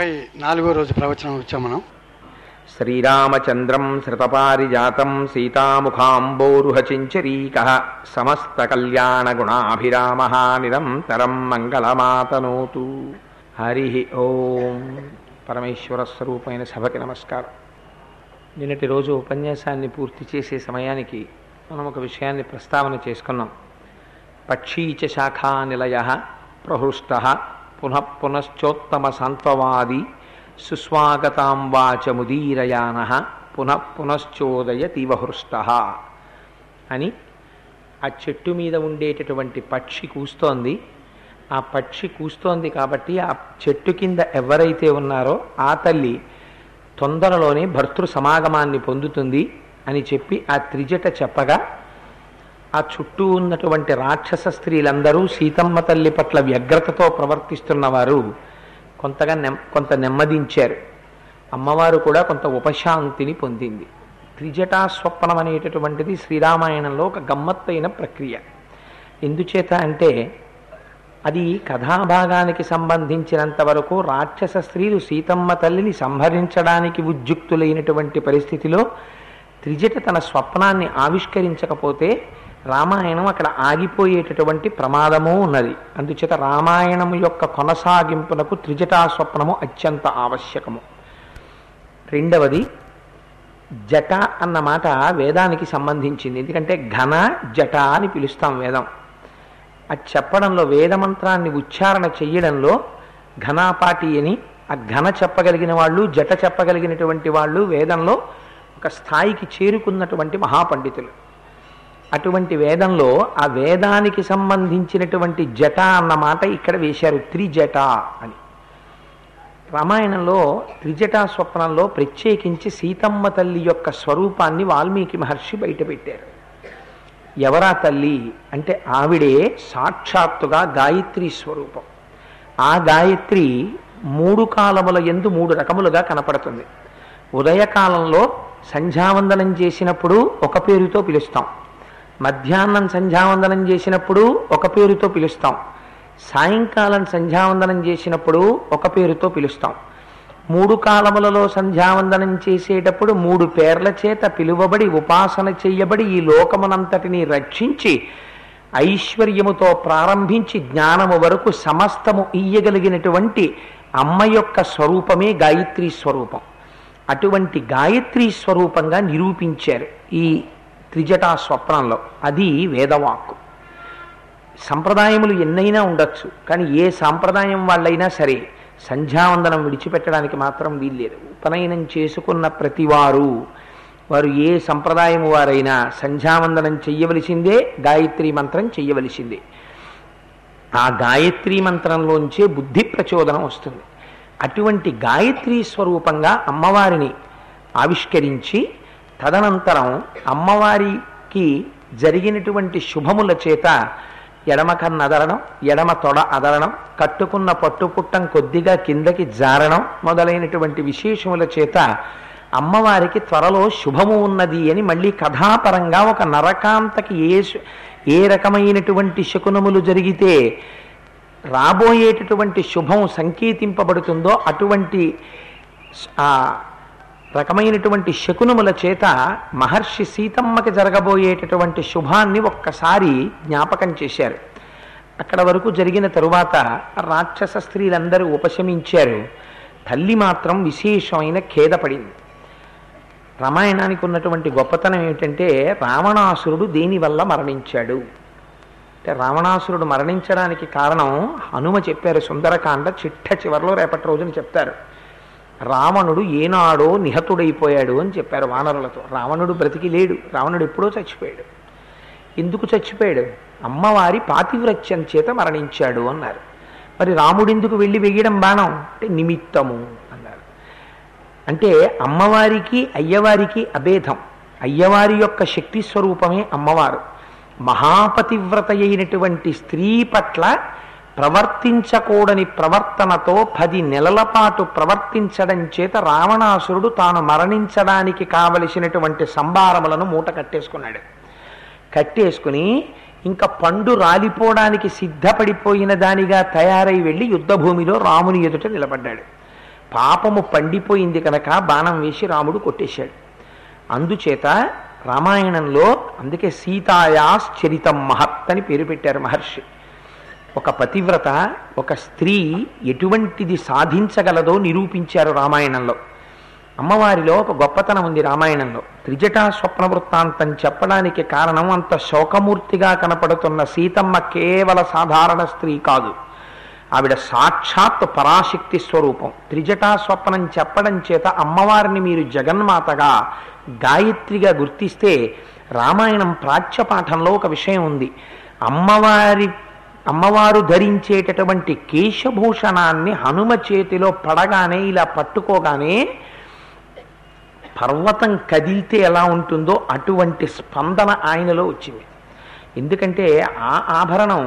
ముప్పై నాలుగో రోజు ప్రవచనం వచ్చాం మనం. శ్రీరామచంద్రం శృతపారిజాతం సీతాముఖాంబోరుహచించరీక సమస్త సమస్తకల్యాణగుణాభిరామ నిరంతరం మంగళమాతనోతు. హరి ఓం పరమేశ్వర స్వరూపమైన సభకి నమస్కారం. నిన్నటి రోజు ఉపన్యాసాన్ని పూర్తి చేసే సమయానికి మనం ఒక విషయాన్ని ప్రస్తావన చేసుకున్నాం. పక్షీచ శాఖా నిలయ ప్రహృష్ట పునః పునశ్చోత్తమ సాంత్వవాది సుస్వాగతాం వాచముదీరయాన పునః పునశ్చోదయ తీవహృష్ట అని ఆ చెట్టు మీద ఉండేటటువంటి పక్షి కూస్తోంది. ఆ పక్షి కూస్తోంది కాబట్టి ఆ చెట్టు కింద ఎవరైతే ఉన్నారో ఆ తల్లి తొందరలోనే భర్తృ సమాగమాన్ని పొందుతుంది అని చెప్పి ఆ త్రిజట చెప్పగా ఆ చుట్టూ ఉన్నటువంటి రాక్షస స్త్రీలందరూ సీతమ్మ తల్లి పట్ల వ్యగ్రతతో ప్రవర్తిస్తున్నవారు కొంతగా నెమ్ కొంత నెమ్మదించారు. అమ్మవారు కూడా కొంత ఉపశాంతిని పొందింది. త్రిజటా స్వప్నం అనేటటువంటిది శ్రీరామాయణంలో ఒక గమ్మత్తైన ప్రక్రియ. ఎందుచేత అంటే అది కథాభాగానికి సంబంధించినంత వరకు రాక్షస స్త్రీలు సీతమ్మ తల్లిని సంహరించడానికి ఉద్యుక్తులైనటువంటి పరిస్థితిలో త్రిజట తన స్వప్నాన్ని ఆవిష్కరించకపోతే రామాయణం అక్కడ ఆగిపోయేటటువంటి ప్రమాదము ఉన్నది. అందుచేత రామాయణం యొక్క కొనసాగింపునకు త్రిజటా స్వప్నము అత్యంత ఆవశ్యకము. రెండవది జట అన్న మాట వేదానికి సంబంధించింది. ఎందుకంటే ఘన జట అని పిలుస్తాం వేదం. అది చెప్పడంలో వేదమంత్రాన్ని ఉచ్చారణ చెయ్యడంలో ఘనాపాటి అని ఆ ఘన చెప్పగలిగిన వాళ్ళు జట చెప్పగలిగినటువంటి వాళ్ళు వేదంలో ఒక స్థాయికి చేరుకున్నటువంటి మహాపండితులు. అటువంటి వేదంలో ఆ వేదానికి సంబంధించినటువంటి జట అన్న మాట ఇక్కడ వేశారు త్రిజట అని. రామాయణంలో త్రిజటా స్వప్నంలో ప్రత్యేకించి సీతమ్మ తల్లి యొక్క స్వరూపాన్ని వాల్మీకి మహర్షి బయటపెట్టారు ఎవరా తల్లి? అంటే ఆవిడే సాక్షాత్తుగా గాయత్రి స్వరూపం. ఆ గాయత్రి మూడు కాలముల ఎందు మూడు రకములుగా కనపడుతుంది. ఉదయకాలంలో సంధ్యావందనం చేసినప్పుడు ఒక పేరుతో పిలుస్తాం. మధ్యాహ్నం సంధ్యావందనం చేసినప్పుడు ఒక పేరుతో పిలుస్తాం. సాయంకాలం సంధ్యావందనం చేసినప్పుడు ఒక పేరుతో పిలుస్తాం. మూడు కాలములలో సంధ్యావందనం చేసేటప్పుడు మూడు పేర్ల చేత పిలువబడి ఉపాసన చెయ్యబడి ఈ లోకమునంతటిని రక్షించి ఐశ్వర్యముతో ప్రారంభించి జ్ఞానము వరకు సమస్తము ఇయ్యగలిగినటువంటి అమ్మ యొక్క స్వరూపమే గాయత్రీ స్వరూపం. అటువంటి గాయత్రీ స్వరూపంగా నిరూపించారు ఈ త్రిజటా స్వప్నంలో అది వేదవాక్కు. సంప్రదాయములు ఎన్నైనా ఉండొచ్చు కానీ ఏ సాంప్రదాయం వాళ్ళైనా సరే సంధ్యావందనం విడిచిపెట్టడానికి మాత్రం వీల్లేదు. ఉపనయనం చేసుకున్న ప్రతివారు వారు ఏ సంప్రదాయము వారైనా సంధ్యావందనం చెయ్యవలసిందే గాయత్రి మంత్రం చెయ్యవలసిందే. ఆ గాయత్రి మంత్రంలోంచే బుద్ధి ప్రచోదనం వస్తుంది. అటువంటి గాయత్రీ స్వరూపంగా అమ్మవారిని ఆవిష్కరించి తదనంతరం అమ్మవారికి జరిగినటువంటి శుభముల చేత ఎడమ కన్ను అదరడం ఎడమ తొడ అదరడం కట్టుకున్న పట్టుపుట్టం కొద్దిగా కిందకి జారడం మొదలైనటువంటి విశేషముల చేత అమ్మవారికి త్వరలో శుభము ఉన్నది అని మళ్ళీ కథాపరంగా ఒక నరకాంతకి ఏ శు- ఏ రకమైనటువంటి శకునములు జరిగితే రాబోయేటటువంటి శుభం సంకేతింపబడుతుందో అటువంటి రకమైనటువంటి శకునముల చేత మహర్షి సీతమ్మకి జరగబోయేటటువంటి శుభాన్ని ఒక్కసారి జ్ఞాపకం చేశారు. అక్కడ వరకు జరిగిన తరువాత రాక్షస స్త్రీలందరూ ఉపశమించారు. తల్లి మాత్రం విశేషమైన ఖేదపడింది. రామాయణానికి ఉన్నటువంటి గొప్పతనం ఏమిటంటే రావణాసురుడు దేనివల్ల మరణించాడు? అంటే రావణాసురుడు మరణించడానికి కారణం హనుమ చెప్పారు సుందరకాండ చిట్ట చివరిలో రేపటి రోజున చెప్తారు. రావణుడు ఏనాడో నిహతుడైపోయాడు అని చెప్పారు వానరులతో. రావణుడు బ్రతికి లేడు. రావణుడు ఎప్పుడో చచ్చిపోయాడు. ఎందుకు చచ్చిపోయాడు? అమ్మవారి పాతివ్రత్యం చేత మరణించాడు అన్నారు. మరి రాముడెందుకు వెళ్ళి వెయ్యడం బాణం? అంటే నిమిత్తము అన్నారు. అంటే అమ్మవారికి అయ్యవారికి అభేదం. అయ్యవారి యొక్క శక్తి స్వరూపమే అమ్మవారు. మహాపతివ్రత అయినటువంటి స్త్రీ పట్ల ప్రవర్తించకూడని ప్రవర్తనతో పది నెలల పాటు ప్రవర్తించడం చేత రావణాసురుడు తాను మరణించడానికి కావలసినటువంటి సంభారములను మూట కట్టేసుకున్నాడు. కట్టేసుకుని ఇంకా పండు రాలిపోవడానికి సిద్ధపడిపోయిన దానిగా తయారై వెళ్ళి యుద్ధభూమిలో రాముని ఎదుట నిలబడ్డాడు. పాపము పండిపోయింది కనుక బాణం వేసి రాముడు కొట్టేశాడు. అందుచేత రామాయణంలో అందుకే సీతాయాశ్చరితం మహత్ అని పేరు పెట్టారు మహర్షి. ఒక పతివ్రత ఒక స్త్రీ ఎటువంటిది సాధించగలదో నిరూపించారు రామాయణంలో. అమ్మవారిలో ఒక గొప్పతనం ఉంది రామాయణంలో. త్రిజటా స్వప్న వృత్తాంతం చెప్పడానికి కారణం అంత శోకమూర్తిగా కనపడుతున్న సీతమ్మ కేవల సాధారణ స్త్రీ కాదు. ఆవిడ సాక్షాత్ పరాశక్తి స్వరూపం. త్రిజటా స్వప్నం చెప్పడం చేత అమ్మవారిని మీరు జగన్మాతగా గాయత్రిగా గుర్తిస్తే రామాయణం ప్రాచ్యపాఠంలో ఒక విషయం ఉంది. అమ్మవారి అమ్మవారు ధరించేటటువంటి కేశభూషణాన్ని హనుమ చేతిలో పడగానే ఇలా పట్టుకోగానే పర్వతం కదిలితే ఎలా ఉంటుందో అటువంటి స్పందన ఆయనలో వచ్చింది. ఎందుకంటే ఆ ఆభరణం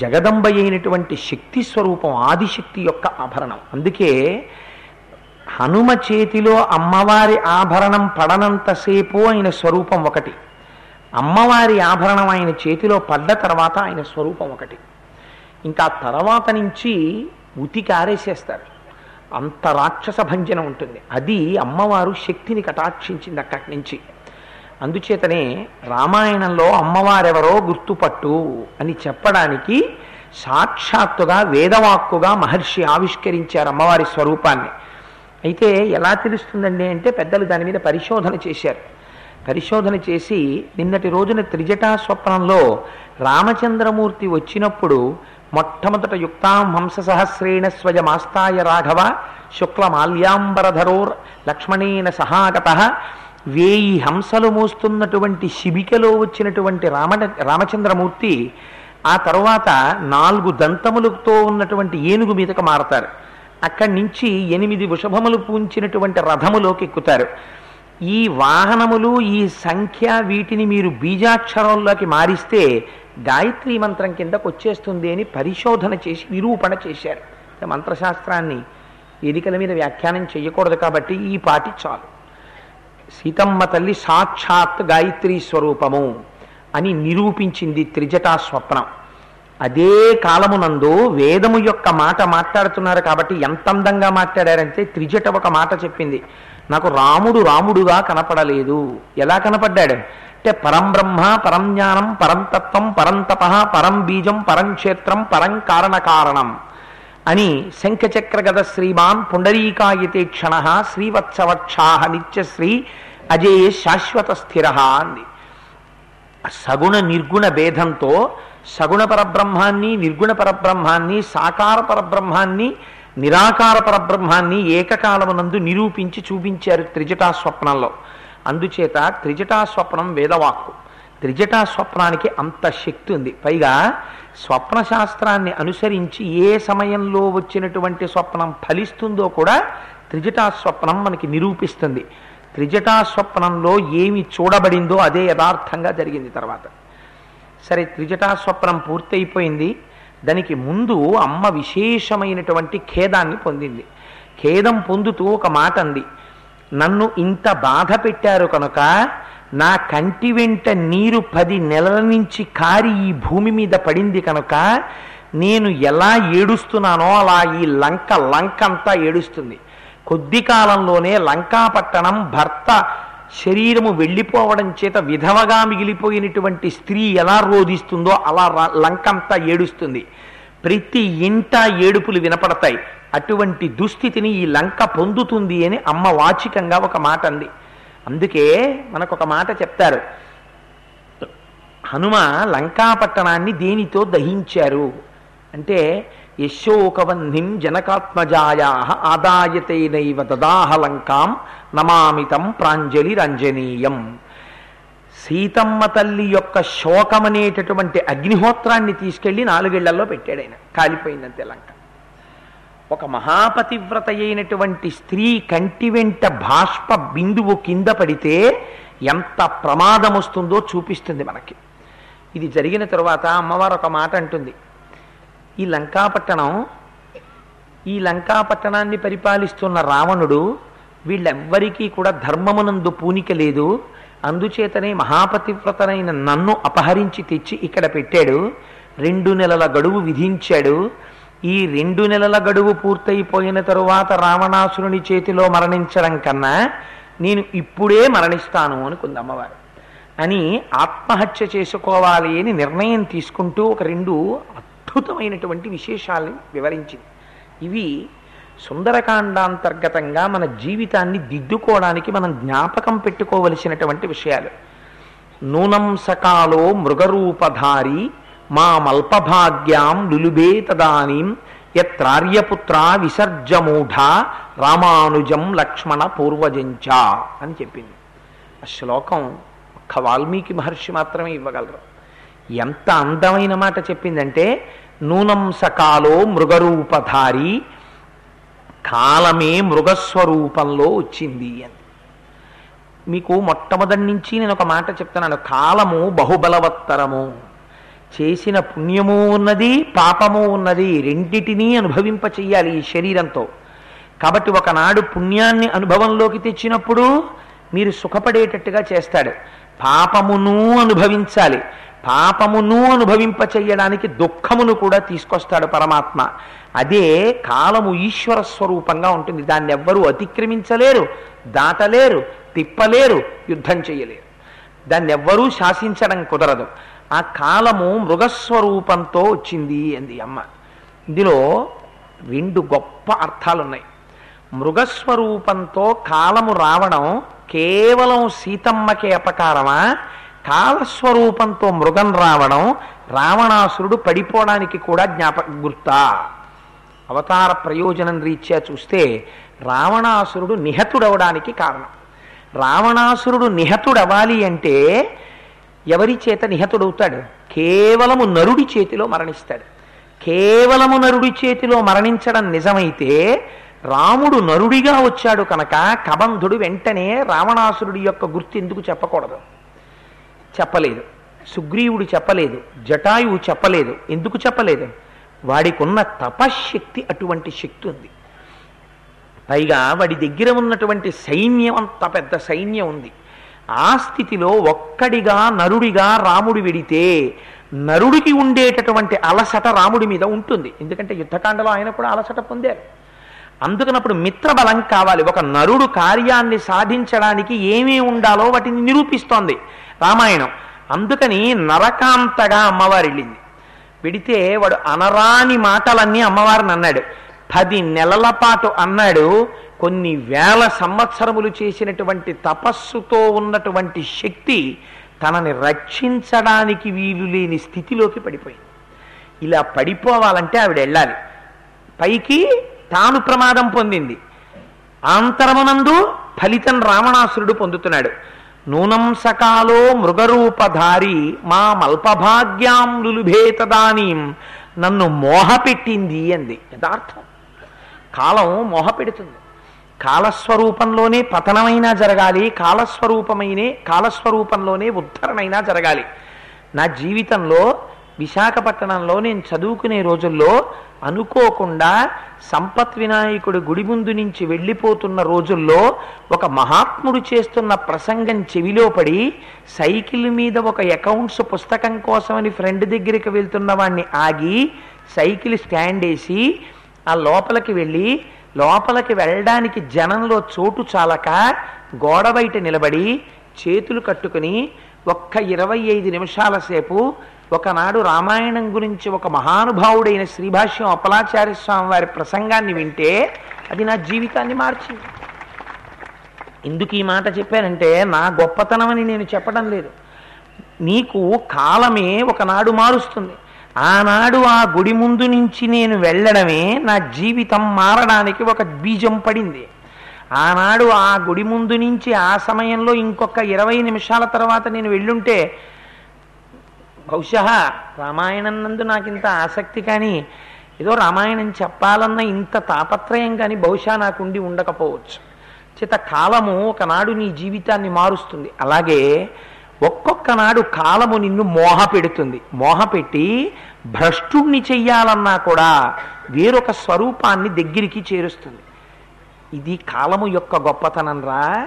జగదంబ అయినటువంటి శక్తి స్వరూపం ఆదిశక్తి యొక్క ఆభరణం. అందుకే హనుమ చేతిలో అమ్మవారి ఆభరణం పడనంతసేపు ఆయన స్వరూపం ఒకటి. అమ్మవారి ఆభరణం ఆయన చేతిలో పడ్డ తర్వాత ఆయన స్వరూపం ఒకటి. ఇంకా తర్వాత నుంచి ఉతికి ఆరేసేస్తారు అంత రాక్షస భంజన ఉంటుంది. అది అమ్మవారు శక్తిని కటాక్షించింది అక్కడి నుంచి. అందుచేతనే రామాయణంలో అమ్మవారెవరో గుర్తుపట్టు అని చెప్పడానికి సాక్షాత్తుగా వేదవాక్కుగా మహర్షి ఆవిష్కరించారు అమ్మవారి స్వరూపాన్ని. అయితే ఎలా తెలుస్తుందండి అంటే పెద్దలు దాని మీద పరిశోధన చేశారు. పరిశోధన చేసి నిన్నటి రోజున త్రిజటా స్వప్నంలో రామచంద్రమూర్తి వచ్చినప్పుడు మొట్టమొదట యుక్తాం హంస సహస్రేణ స్వయమాస్తాయ రాఘవ శుక్ల మాల్యాంబరధరోర్ లక్ష్మణేన సహాగత. వేయి హంసలు మోస్తున్నటువంటి శిబికలో వచ్చినటువంటి రామ రామచంద్రమూర్తి ఆ తరువాత నాలుగు దంతములతో ఉన్నటువంటి ఏనుగు మీదకు మారతారు. అక్కడి నుంచి ఎనిమిది వృషభములు పూంచినటువంటి రథములోకి ఎక్కుతారు ఈ వాహనములు ఈ సంఖ్య వీటిని మీరు బీజాక్షరంలోకి మారిస్తే గాయత్రీ మంత్రం కిందకు వచ్చేస్తుంది అని పరిశోధన చేసి నిరూపణ చేశారు. మంత్రశాస్త్రాన్ని వేదికల మీద వ్యాఖ్యానం చేయకూడదు కాబట్టి ఈ పాటి చాలు. సీతమ్మ తల్లి సాక్షాత్ గాయత్రీ స్వరూపము అని నిరూపించింది త్రిజటా స్వప్నం. అదే కాలమునందు వేదము యొక్క మాట మాట్లాడుతున్నారు కాబట్టి ఎంత అందంగా మాట్లాడారంటే త్రిజట ఒక మాట చెప్పింది. నాకు రాముడు రాముడుగా కనపడలేదు. ఎలా కనపడ్డాడు? అంటే పరం బ్రహ్మ పరం జ్ఞానం పరం తత్వం పరం బీజం పరం క్షేత్రం పరం కారణ కారణం అని శంఖచక్ర గద శ్రీమాన్ పుండరీకాయతే క్షణ శ్రీవత్సవక్షాహ నిత్యశ్రీ అజేయ శాశ్వత స్థిర అంది. సగుణ నిర్గుణ భేదంతో సగుణ పరబ్రహ్మాన్ని నిర్గుణ పరబ్రహ్మాన్ని సాకార పరబ్రహ్మాన్ని నిరాకార పరబ్రహ్మాన్ని ఏకకాలమునందు నిరూపించి చూపించారు త్రిజటా స్వప్నంలో అందుచేత త్రిజటా స్వప్నం వేదవాక్కు. త్రిజటా స్వప్నానికి అంత శక్తి ఉంది. పైగా స్వప్న శాస్త్రాన్ని అనుసరించి ఏ సమయంలో వచ్చినటువంటి స్వప్నం ఫలిస్తుందో కూడా త్రిజటా స్వప్నం మనకి నిరూపిస్తుంది. త్రిజటా స్వప్నంలో ఏమి చూడబడిందో అదే యథార్థంగా జరిగింది తర్వాత. సరే త్రిజటా స్వప్నం పూర్తయిపోయింది. దానికి ముందు అమ్మ విశేషమైనటువంటి ఖేదాన్ని పొందింది. ఖేదం పొందుతూ ఒక మాట అంది. నన్ను ఇంత బాధ పెట్టారు కనుక నా కంటి వెంట నీరు పది నెలల నుంచి కారి ఈ భూమి మీద పడింది కనుక నేను ఎలా ఏడుస్తున్నానో అలా ఈ లంక లంక అంతా ఏడుస్తుంది. కొద్ది కాలంలోనే లంకాపట్టణం భర్త శరీరము వెళ్ళిపోవడం చేత విధవగా మిగిలిపోయినటువంటి స్త్రీ ఎలా రోధిస్తుందో అలా లంకంతా ఏడుస్తుంది. ప్రతి ఇంట ఏడుపులు వినపడతాయి. అటువంటి దుస్థితిని ఈ లంక పొందుతుంది అని అమ్మ వాచికంగా ఒక మాట అంది. అందుకే మనకు ఒక మాట చెప్తారు. హనుమ లంకాపట్టణాన్ని దేనితో దహించారు? అంటే యశోకవన్నిం జనకాత్మజాయా ఆదాయతైనైవ దదాహ లంకాం నమామితం ప్రాంజలి రంజనీయం సీతమ్మ తల్లి యొక్క శోకమనేటటువంటి అగ్నిహోత్రాన్ని తీసుకెళ్ళి నాలుగేళ్ళలో పెట్టాడు ఆయన. కాలిపోయిందంతే లంక. ఒక మహాపతివ్రత అయినటువంటి స్త్రీ కంటి వెంట బాష్ప బిందువు కింద పడితే ఎంత ప్రమాదం వస్తుందో చూపిస్తుంది మనకి. ఇది జరిగిన తరువాత అమ్మవారు ఒక మాట అంటుంది. ఈ లంకాపట్టణం ఈ లంకాపట్టణాన్ని పరిపాలిస్తున్న రావణుడు వీళ్ళెవ్వరికీ కూడా ధర్మమునందు పూనిక లేదు. అందుచేతనే మహాపతివ్రతనైన నన్ను అపహరించి తెచ్చి ఇక్కడ పెట్టాడు. రెండు నెలల గడువు విధించాడు. ఈ రెండు నెలల గడువు పూర్తయిపోయిన తరువాత రావణాసురుని చేతిలో మరణించడం కన్నా నేను ఇప్పుడే మరణిస్తాను అనుకుంది అమ్మవారు అని ఆత్మహత్య చేసుకోవాలి అని నిర్ణయం తీసుకుంటూ ఒక రెండు అద్భుతమైనటువంటి విశేషాలను వివరించింది. ఇవి సుందరకాండాంతర్గతంగా మన జీవితాన్ని దిద్దుకోవడానికి మనం జ్ఞాపకం పెట్టుకోవలసినటువంటి విషయాలు. నూనం సకాలో మృగరూపధారి మా మల్పభాగ్యాం లులుబే తదానీం యత్రార్యపుత్ర విసర్జమూఢ రామానుజం లక్ష్మణ పూర్వజంచ అని చెప్పింది. ఆ శ్లోకం ఒక్క వాల్మీకి మహర్షి మాత్రమే ఇవ్వగలరు. ఎంత అందమైన మాట చెప్పిందంటే నూనం సకాలో మృగరూపధారి కాలమే మృగస్వరూపంలో వచ్చింది అని. మీకు మొట్టమొదటి నుంచి నేను ఒక మాట చెప్తున్నాను. కాలము బహుబలవత్తరము. చేసిన పుణ్యము ఉన్నది పాపము ఉన్నది రెండిటినీ అనుభవింప చెయ్యాలి ఈ శరీరంతో. కాబట్టి ఒకనాడు పుణ్యాన్ని అనుభవంలోకి తెచ్చినప్పుడు మీరు సుఖపడేటట్టుగా చేస్తాడు. పాపమును అనుభవించాలి. పాపమును అనుభవింప చెయ్యడానికి దుఃఖమును కూడా తీసుకొస్తాడు పరమాత్మ. అదే కాలము ఈశ్వర స్వరూపంగా ఉంటుంది. దాన్ని ఎవ్వరూ అతిక్రమించలేరు దాటలేరు తిప్పలేరు యుద్ధం చేయలేరు. దాన్ని ఎవ్వరూ శాసించడం కుదరదు. ఆ కాలము మృగస్వరూపంతో వచ్చింది అంది అమ్మ. ఇందులో రెండు గొప్ప అర్థాలున్నాయి. మృగస్వరూపంతో కాలము రావడం కేవలం సీతమ్మకే అపకారమా? కాలస్వరూపంతో మృగం రావడం రావణాసురుడు పడిపోవడానికి కూడా జ్ఞాప గుర్తా. అవతార ప్రయోజనం రీత్యా చూస్తే రావణాసురుడు నిహతుడవడానికి కారణం. రావణాసురుడు నిహతుడవ్వాలి అంటే ఎవరి చేత నిహతుడవుతాడు? కేవలము నరుడి చేతిలో మరణిస్తాడు. కేవలము నరుడి చేతిలో మరణించడం నిజమైతే రాముడు నరుడిగా వచ్చాడు కనుక కబంధుడు వెంటనే రావణాసురుడి యొక్క గుర్తు ఎందుకు చెప్పకూడదు. చెప్పలేదు. సుగ్రీవుడు చెప్పలేదు. జటాయువు చెప్పలేదు. ఎందుకు చెప్పలేదు? వాడికున్న తపశ్శక్తి అటువంటి శక్తి ఉంది. పైగా వాడి దగ్గర ఉన్నటువంటి సైన్యం అంత పెద్ద సైన్యం ఉంది. ఆ స్థితిలో ఒక్కడిగా నరుడిగా రాముడు వెడితే నరుడికి ఉండేటటువంటి అలసట రాముడి మీద ఉంటుంది. ఎందుకంటే యుద్ధకాండలో ఆయన కూడా అలసట పొందారు. అందుకనప్పుడు మిత్రబలం కావాలి. ఒక నరుడు కార్యాన్ని సాధించడానికి ఏమీ ఉండాలో వాటిని నిరూపిస్తోంది రామాయణం. అందుకని నరకాంతగా అమ్మవారు వెళ్ళింది. పెడితే వాడు అనరాని మాటలన్నీ అమ్మవారిని అన్నాడు. పది నెలల పాటు అన్నాడు కొన్ని వేల సంవత్సరములు చేసినటువంటి తపస్సుతో ఉన్నటువంటి శక్తి తనని రక్షించడానికి వీలు లేని స్థితిలోకి పడిపోయింది. ఇలా పడిపోవాలంటే ఆవిడ వెళ్ళాలి. పైకి తాను ప్రమాదం పొందింది. ఆంతరమునందు ఫలితం రావణాసురుడు పొందుతున్నాడు. నూనం సకాలో మృగరూపధారి మా మల్పభాగ్యాం లులుభేతదానీం నన్ను మోహపెట్టింది అంది. యథార్థం. కాలం మోహపెడుతుంది కాలస్వరూపంలోనే పతనమైనా జరగాలి కాలస్వరూపమైనే కాలస్వరూపంలోనే ఉద్ధరణైనా జరగాలి. నా జీవితంలో విశాఖపట్టణంలో నేను చదువుకునే రోజుల్లో అనుకోకుండా సంపత్ వినాయకుడి గుడి ముందు నుంచి వెళ్ళిపోతున్న రోజుల్లో ఒక మహాత్ముడు చేస్తున్న ప్రసంగం చెవిలో పడి సైకిల్ మీద ఒక అకౌంట్స్ పుస్తకం కోసమని ఫ్రెండ్ దగ్గరికి వెళ్తున్న వాడిని ఆగి సైకిల్ స్టాండ్ వేసి ఆ లోపలికి వెళ్ళి లోపలికి వెళ్ళడానికి జనంలో చోటు చాలక గోడ బయట నిలబడి చేతులు కట్టుకుని ఒక్క ఇరవై ఐదు నిమిషాల సేపు ఒకనాడు రామాయణం గురించి ఒక మహానుభావుడైన శ్రీభాష్యం అప్పలాచార్య స్వామి వారి ప్రసంగాన్ని వింటే అది నా జీవితాన్ని మార్చింది. ఎందుకు ఈ మాట చెప్పానంటే నా గొప్పతనమని నేను చెప్పడం లేదు. నీకు కాలమే ఒకనాడు మారుస్తుంది. ఆనాడు ఆ గుడి ముందు నుంచి నేను వెళ్ళడమే నా జీవితం మారడానికి ఒక బీజం పడింది. ఆనాడు ఆ గుడి ముందు నుంచి ఆ సమయంలో ఇంకొక ఇరవై నిమిషాల తర్వాత నేను వెళ్ళుంటే బహుశా రామాయణం నందు నాకు ఇంత ఆసక్తి కానీ ఏదో రామాయణం చెప్పాలన్న ఇంత తాపత్రయం కానీ బహుశా నాకుండి ఉండకపోవచ్చు. చేత కాలము ఒకనాడు నీ జీవితాన్ని మారుస్తుంది. అలాగే ఒక్కొక్క నాడు కాలము నిన్ను మోహ పెడుతుంది మోహ పెట్టి భ్రష్టుణ్ణి చెయ్యాలన్నా కూడా వేరొక స్వరూపాన్ని దగ్గరికి చేరుస్తుంది. ఇది కాలము యొక్క గొప్పతనం రా.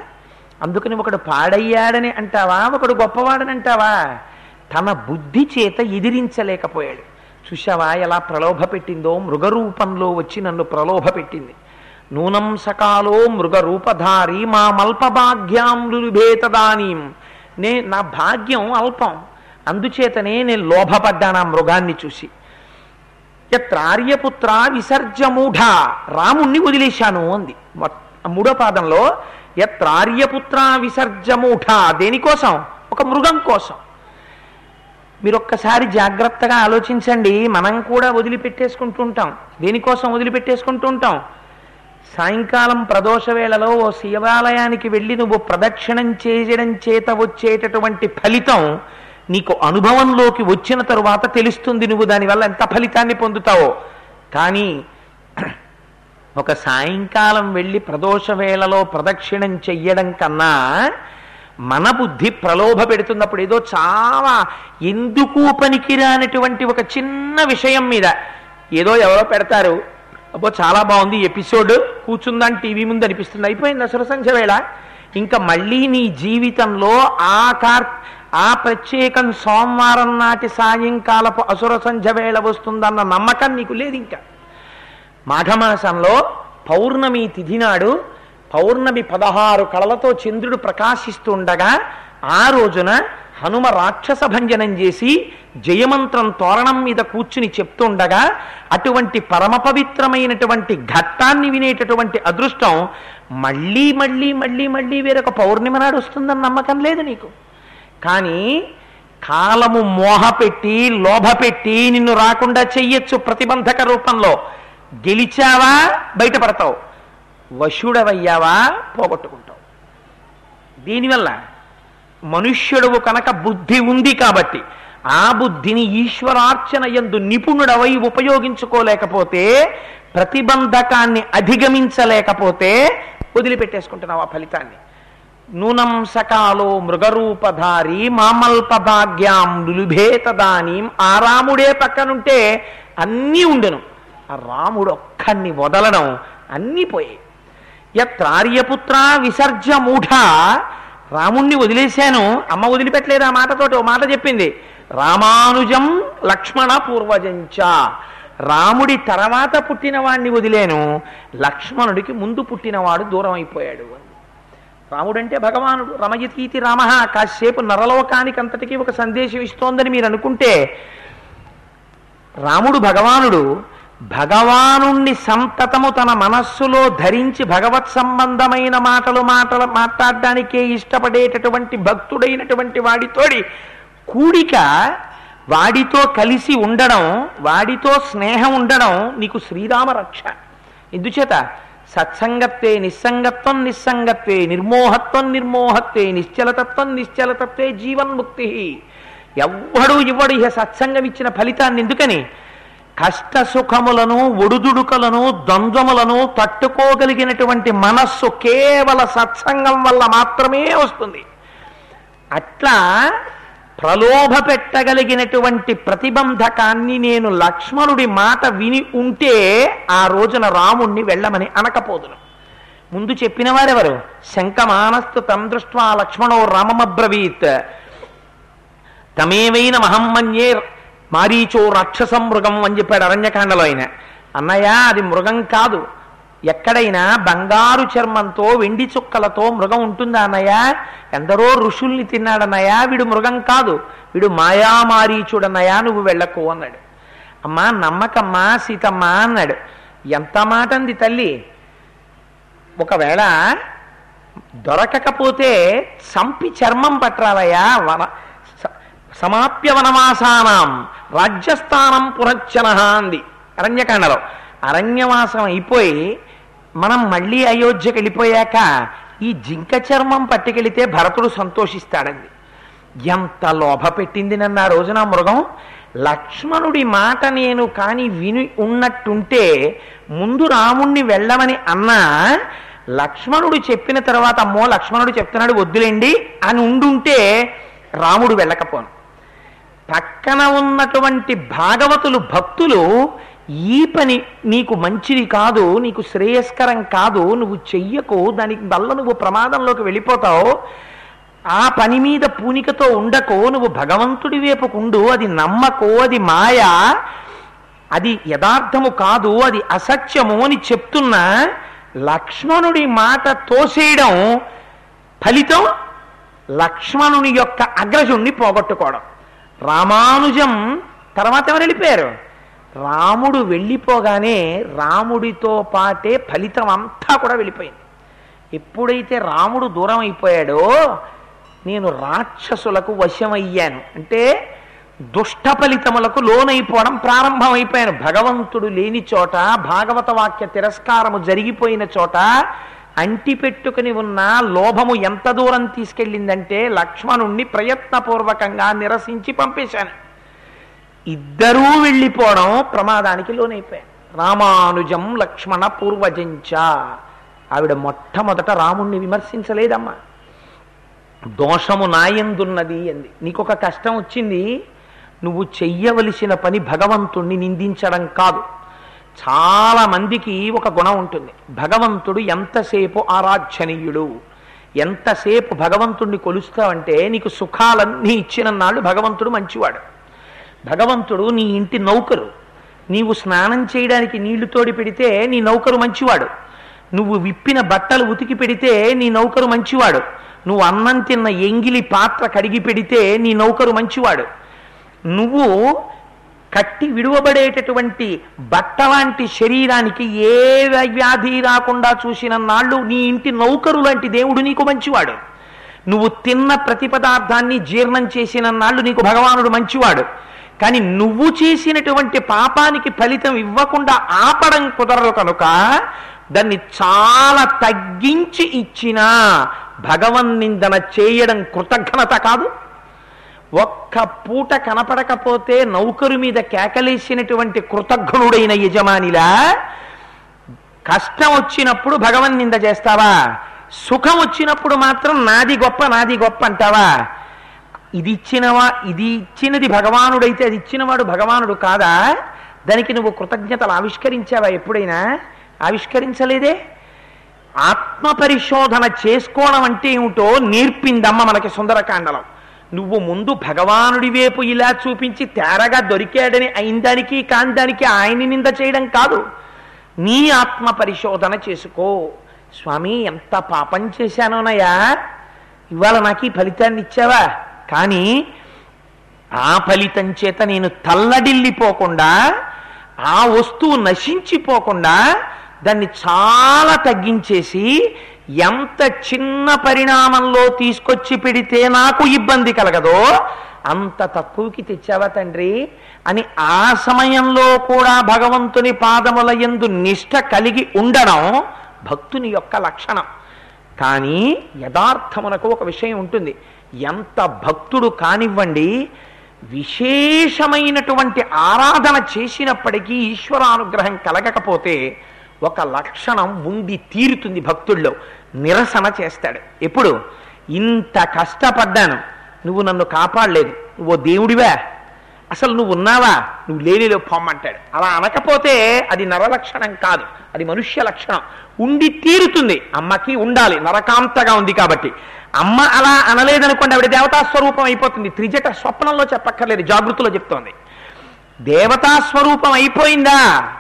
అందుకని ఒకడు పాడయ్యాడని అంటావా? ఒకడు గొప్పవాడని అంటావా? తన బుద్ధి చేత ఎదిరించలేకపోయాడు. చూశావా ఎలా ప్రలోభ పెట్టిందో? మృగరూపంలో వచ్చి నన్ను ప్రలోభ పెట్టింది. నూనం సకాలో మృగరూపధారి మా మల్పభాగ్యాంలుభేతదానీం నే నా భాగ్యం అల్పం. అందుచేతనే నేను లోభపడ్డాను ఆ మృగాన్ని చూసి. యత్రార్యపుత్ర విసర్జమూఢ రాముణ్ణి వదిలేశాను అంది. మూడో పాదంలో యత్రార్యపుత్ర విసర్జమూఢ దేనికోసం? ఒక మృగం కోసం. మీరు ఒక్కసారి జాగ్రత్తగా ఆలోచించండి. మనం కూడా వదిలిపెట్టేసుకుంటూ ఉంటాం దేనికోసం వదిలిపెట్టేసుకుంటూ ఉంటాం సాయంకాలం ప్రదోష వేళలో ఓ శివాలయానికి వెళ్ళి నువ్వు ప్రదక్షిణం చేయడం చేత వచ్చేటటువంటి ఫలితం నీకు అనుభవంలోకి వచ్చిన తరువాత తెలుస్తుంది. నువ్వు దానివల్ల ఎంత ఫలితాన్ని పొందుతావో. కానీ ఒక సాయంకాలం వెళ్ళి ప్రదోష వేళలో ప్రదక్షిణం చెయ్యడం కన్నా మన బుద్ధి ప్రలోభ పెడుతున్నప్పుడు ఏదో చాలా ఎందుకు పనికిరానటువంటి ఒక చిన్న విషయం మీద ఏదో ఎవరో పెడతారు. అబ్బో చాలా బాగుంది ఎపిసోడ్ కూర్చుందని టీవీ ముందు అనిపిస్తుంది. అయిపోయింది అసలు సంఖ్య వేళ. ఇంకా మళ్ళీ నీ జీవితంలో ఆ కార్ ఆ ప్రత్యేకం సోమవారం నాటి సాయంకాలపు అసుర సంధ్య వేళ వస్తుందన్న నమ్మకం నీకు లేదు ఇంకా. మాఘమాసంలో పౌర్ణమి తిథి నాడు పౌర్ణమి పదహారు కళలతో చంద్రుడు ప్రకాశిస్తుండగా ఆ రోజున హనుమ రాక్షస భంజనం చేసి జయమంత్రం తోరణం మీద కూర్చుని చెప్తుండగా అటువంటి పరమ పవిత్రమైనటువంటి ఘట్టాన్ని వినేటటువంటి అదృష్టం మళ్ళీ మళ్ళీ మళ్ళీ మళ్ళీ వేరొక పౌర్ణిమ నాడు వస్తుందని నమ్మకం లేదు నీకు. కానీ కాలము మోహపెట్టి లోభపెట్టి నిన్ను రాకుండా చెయ్యొచ్చు ప్రతిబంధక రూపంలో. గెలిచావా? బయటపడతావు. వశుడవయ్యావా పోగొట్టుకుంటావు. దీనివల్ల మనుష్యుడవు కనుక బుద్ధి ఉంది కాబట్టి ఆ బుద్ధిని ఈశ్వరార్చన ఎందు నిపుణుడవై ఉపయోగించుకోలేకపోతే ప్రతిబంధకాన్ని అధిగమించలేకపోతే వదిలిపెట్టేసుకుంటున్నావు ఆ ఫలితాన్ని. నూనం సకాలో మృగరూపధారి మామల్పభాగ్యాం భాగ్యాం ఆ రాముడే పక్కనుంటే అన్నీ ఉండెను. ఆ రాముడు ఒక్కన్ని వదలడం అన్నీ పోయాయి. యత్రార్యపుత్ర విసర్జ మూఢ. రాముణ్ణి వదిలేశాను. అమ్మ వదిలిపెట్టలేదు ఆ మాటతోటి? ఓ మాట చెప్పింది. రామానుజం లక్ష్మణ పూర్వజంచ. రాముడి తర్వాత పుట్టిన వాణ్ణి వదిలేను. లక్ష్మణుడికి ముందు పుట్టినవాడు దూరం అయిపోయాడు అని. రాముడంటే భగవానుడు. రమయతీతి రామ. కాసేపు నరలోకానికి అంతటికీ ఒక సందేశం ఇస్తోందని మీరు అనుకుంటే రాముడు భగవానుడు భగవానుణ్ణి సంతతము తన మనస్సులో ధరించి భగవత్ సంబంధమైన మాటలు మాటలు మాట్లాడడానికే ఇష్టపడేటటువంటి భక్తుడైనటువంటి వాడితోడి కూడిక వాడితో కలిసి ఉండడం వాడితో స్నేహం ఉండడం నీకు శ్రీరామ రక్ష. ఎందుచేత సత్సంగత్వే నిస్సంగత్వం నిస్సంగత్వే నిర్మోహత్వం నిర్మోహత్వే నిశ్చలతత్వం నిశ్చలతత్వే జీవన్ముక్తి. ఎవ్వడు ఇవ్వడు ఇహ సత్సంగం ఇచ్చిన ఫలితాన్ని. ఎందుకని? కష్ట సుఖములను ఒడుదుడుకలను ద్వంద్వములను తట్టుకోగలిగినటువంటి మనస్సు కేవల సత్సంగం వల్ల మాత్రమే వస్తుంది. అట్లా ప్రలోభ పెట్టగలిగినటువంటి ప్రతిబంధకాన్ని నేను లక్ష్మణుడి మాట విని ఉంటే ఆ రోజున రాముణ్ణి వెళ్ళమని అనకపోదును. ముందు చెప్పిన వారెవరు? శంకమానస్తు తం దృష్ట్వా లక్ష్మణో రామమబ్రవీత్. తమేవైన మహమ్మన్యే మారీచో రాక్షస మృగం అని చెప్పాడు అరణ్యకాండలో ఆయన. అన్నయ్య అది మృగం కాదు. ఎక్కడైనా బంగారు చర్మంతో వెండి చుక్కలతో మృగం ఉంటుందా అన్నయ్య? ఎందరో ఋషుల్ని తిన్నాడన్నయ్య వీడు మృగం కాదు. వీడు మాయామారీచుడన్నయ్య నువ్వు వెళ్ళకు అన్నాడు. అమ్మా నమ్మకమ్మా సీతమ్మ అన్నాడు. ఎంత మాట అంది తల్లి? ఒకవేళ దొరకకపోతే చంపి చర్మం పట్టాలయ్యా వన సమాప్య వనవాసానం. రాజ్యస్థానం పునశ్చన అంది. అరణ్యకాండలో. అరణ్యవాసం అయిపోయి మనం మళ్ళీ అయోధ్యకి వెళ్ళిపోయాక ఈ జింక చర్మం పట్టుకెళితే భరతుడు సంతోషిస్తాడంది. ఎంత లోభ పెట్టింది నన్ను ఆ రోజున మృగం? లక్ష్మణుడి మాట నేను కాని విని ఉన్నట్టుంటే ముందు రాముణ్ణి వెళ్ళమని అన్నా లక్ష్మణుడు చెప్పిన తర్వాత అమ్మో లక్ష్మణుడు చెప్తున్నాడు వద్దులేండి అని ఉండుంటే రాముడు వెళ్ళకపోను. పక్కన ఉన్నటువంటి భాగవతులు భక్తులు ఈ పని నీకు మంచిది కాదు నీకు శ్రేయస్కరం కాదు నువ్వు చెయ్యకు దానికి వల్ల నువ్వు ప్రమాదంలోకి వెళ్ళిపోతావు. ఆ పని మీద పూనికతో ఉండకు నువ్వు భగవంతుడి వైపుకుండు అది నమ్మకు అది మాయ అది యథార్థము కాదు అది అసత్యము అని చెప్తున్న లక్ష్మణుడి మాట తోసేయడం ఫలితం లక్ష్మణుని యొక్క అగ్రజుణ్ణి పోగొట్టుకోవడం. రామానుజం తర్వాత ఎవరు వెళ్ళిపోయారు? రాముడు వెళ్ళిపోగానే రాముడితో పాటే ఫలితం అంతా కూడా వెళ్ళిపోయింది. ఎప్పుడైతే రాముడు దూరం అయిపోయాడో నేను రాక్షసులకు వశమయ్యాను. అంటే దుష్ట ఫలితములకు లోనైపోవడం ప్రారంభమైపోయాను. భగవంతుడు లేని చోట భాగవత వాక్య తిరస్కారము జరిగిపోయిన చోట అంటి పెట్టుకుని ఉన్న లోభము ఎంత దూరం తీసుకెళ్ళిందంటే లక్ష్మణుణ్ణి ప్రయత్నపూర్వకంగా నిరసించి పంపేశాను. ఇద్దరూ వెళ్ళిపోవడం ప్రమాదానికి లోనైపోయాను. రామానుజం లక్ష్మణ పూర్వజంచ. ఆవిడ మొట్టమొదట రాముణ్ణి విమర్శించలేదమ్మా. దోషము నాయందున్నది అంది. నీకొక కష్టం వచ్చింది నువ్వు చెయ్యవలసిన పని భగవంతుణ్ణి నిందించడం కాదు. చాలా మందికి ఒక గుణం ఉంటుంది. భగవంతుడు ఎంతసేపు ఆరాధ్యనీయుడు? ఎంతసేపు భగవంతుణ్ణి కొలుస్తావంటే నీకు సుఖాలన్నీ ఇచ్చిన నాళ్ళు భగవంతుడు మంచివాడు. భగవంతుడు నీ ఇంటి నౌకరు. నీవు స్నానం చేయడానికి నీళ్ళు తోడి పెడితే నీ నౌకరు మంచివాడు. నువ్వు విప్పిన బట్టలు ఉతికి పెడితే నీ నౌకరు మంచివాడు. నువ్వు అన్నం తిన్న ఎంగిలి పాత్ర కడిగి పెడితే నీ నౌకరు మంచివాడు. నువ్వు కట్టి విడువబడేటటువంటి బట్ట లాంటి శరీరానికి ఏ వ్యాధి రాకుండా చూసిన నాళ్ళు నీ ఇంటి నౌకరు లాంటి దేవుడు నీకు మంచివాడు. నువ్వు తిన్న ప్రతి పదార్థాన్ని జీర్ణం చేసిన నాళ్ళు నీకు భగవానుడు మంచివాడు. కానీ నువ్వు చేసినటువంటి పాపానికి ఫలితం ఇవ్వకుండా ఆపడం కుదరదు కనుక దాన్ని చాలా తగ్గించి ఇచ్చినా భగవన్ నిందన చేయడం కృతజ్ఞత కాదు. ఒక్క పూట కనపడకపోతే నౌకరు మీద కేకలేసినటువంటి కృతజ్ఞుడైన యజమానిలా కష్టం వచ్చినప్పుడు భగవన్ నింద చేస్తావా? సుఖం వచ్చినప్పుడు మాత్రం నాది గొప్ప నాది గొప్ప అంటావా? ఇది ఇచ్చినవా ఇది ఇచ్చినది భగవానుడైతే అది ఇచ్చినవాడు భగవానుడు కాదా? దానికి నువ్వు కృతజ్ఞతలు ఆవిష్కరించావా ఎప్పుడైనా? ఆవిష్కరించలేదే? ఆత్మ పరిశోధన చేసుకోవడం అంటే ఏమిటో నేర్పిందమ్మ మనకి సుందరకాండలం. నువ్వు ముందు భగవానుడి వైపు ఇలా చూపించి తేరగా దొరికాడని అయిందానికి కాందానికి ఆయన్ని నింద చేయడం కాదు. నీ ఆత్మ పరిశోధన చేసుకో. స్వామి ఎంత పాపం చేశానోనయ్యా ఇవాళ నాకు ఈ ఫలితాన్ని ఇచ్చావా? కానీ ఆ ఫలితం చేత నేను తల్లడిల్లిపోకుండా ఆ వస్తువు నశించిపోకుండా దాన్ని చాలా తగ్గించేసి ఎంత చిన్న పరిణామంలో తీసుకొచ్చి పెడితే నాకు ఇబ్బంది కలగదో అంత తక్కువకి తెచ్చావా తండ్రి? అని ఆ సమయంలో కూడా భగవంతుని పాదముల ఎందు నిష్ట కలిగి ఉండడం భక్తుని యొక్క లక్షణం. కానీ యథార్థమునకు ఒక విషయం ఉంటుంది. ఎంత భక్తుడు కానివ్వండి విశేషమైనటువంటి ఆరాధన చేసినప్పటికీ ఈశ్వరానుగ్రహం కలగకపోతే ఒక లక్షణం ఉండి తీరుతుంది భక్తుల్లో. నిరసన చేస్తాడు. ఎప్పుడు? ఇంత కష్టపడ్డాను. నువ్వు నన్ను కాపాడలేదు. నువ్వు దేవుడివా. అసలు నువ్వు ఉన్నావా? నువ్వు లేనిలో పొమ్మంటాడు. అలా అనకపోతే అది నరలక్షణం కాదు. అది మనుష్య లక్షణం. ఉండి తీరుతుంది. అమ్మకి ఉండాలి. నరకాంతగా ఉంది కాబట్టి. అమ్మ అలా అనలేదనుకోండి ఆవిడ దేవతా స్వరూపం అయిపోతుంది. త్రిజట స్వప్నంలో చెప్పక్కర్లేదు. జాగృతిలో చెప్తోంది. దేవతా స్వరూపం అయిపోయిందా?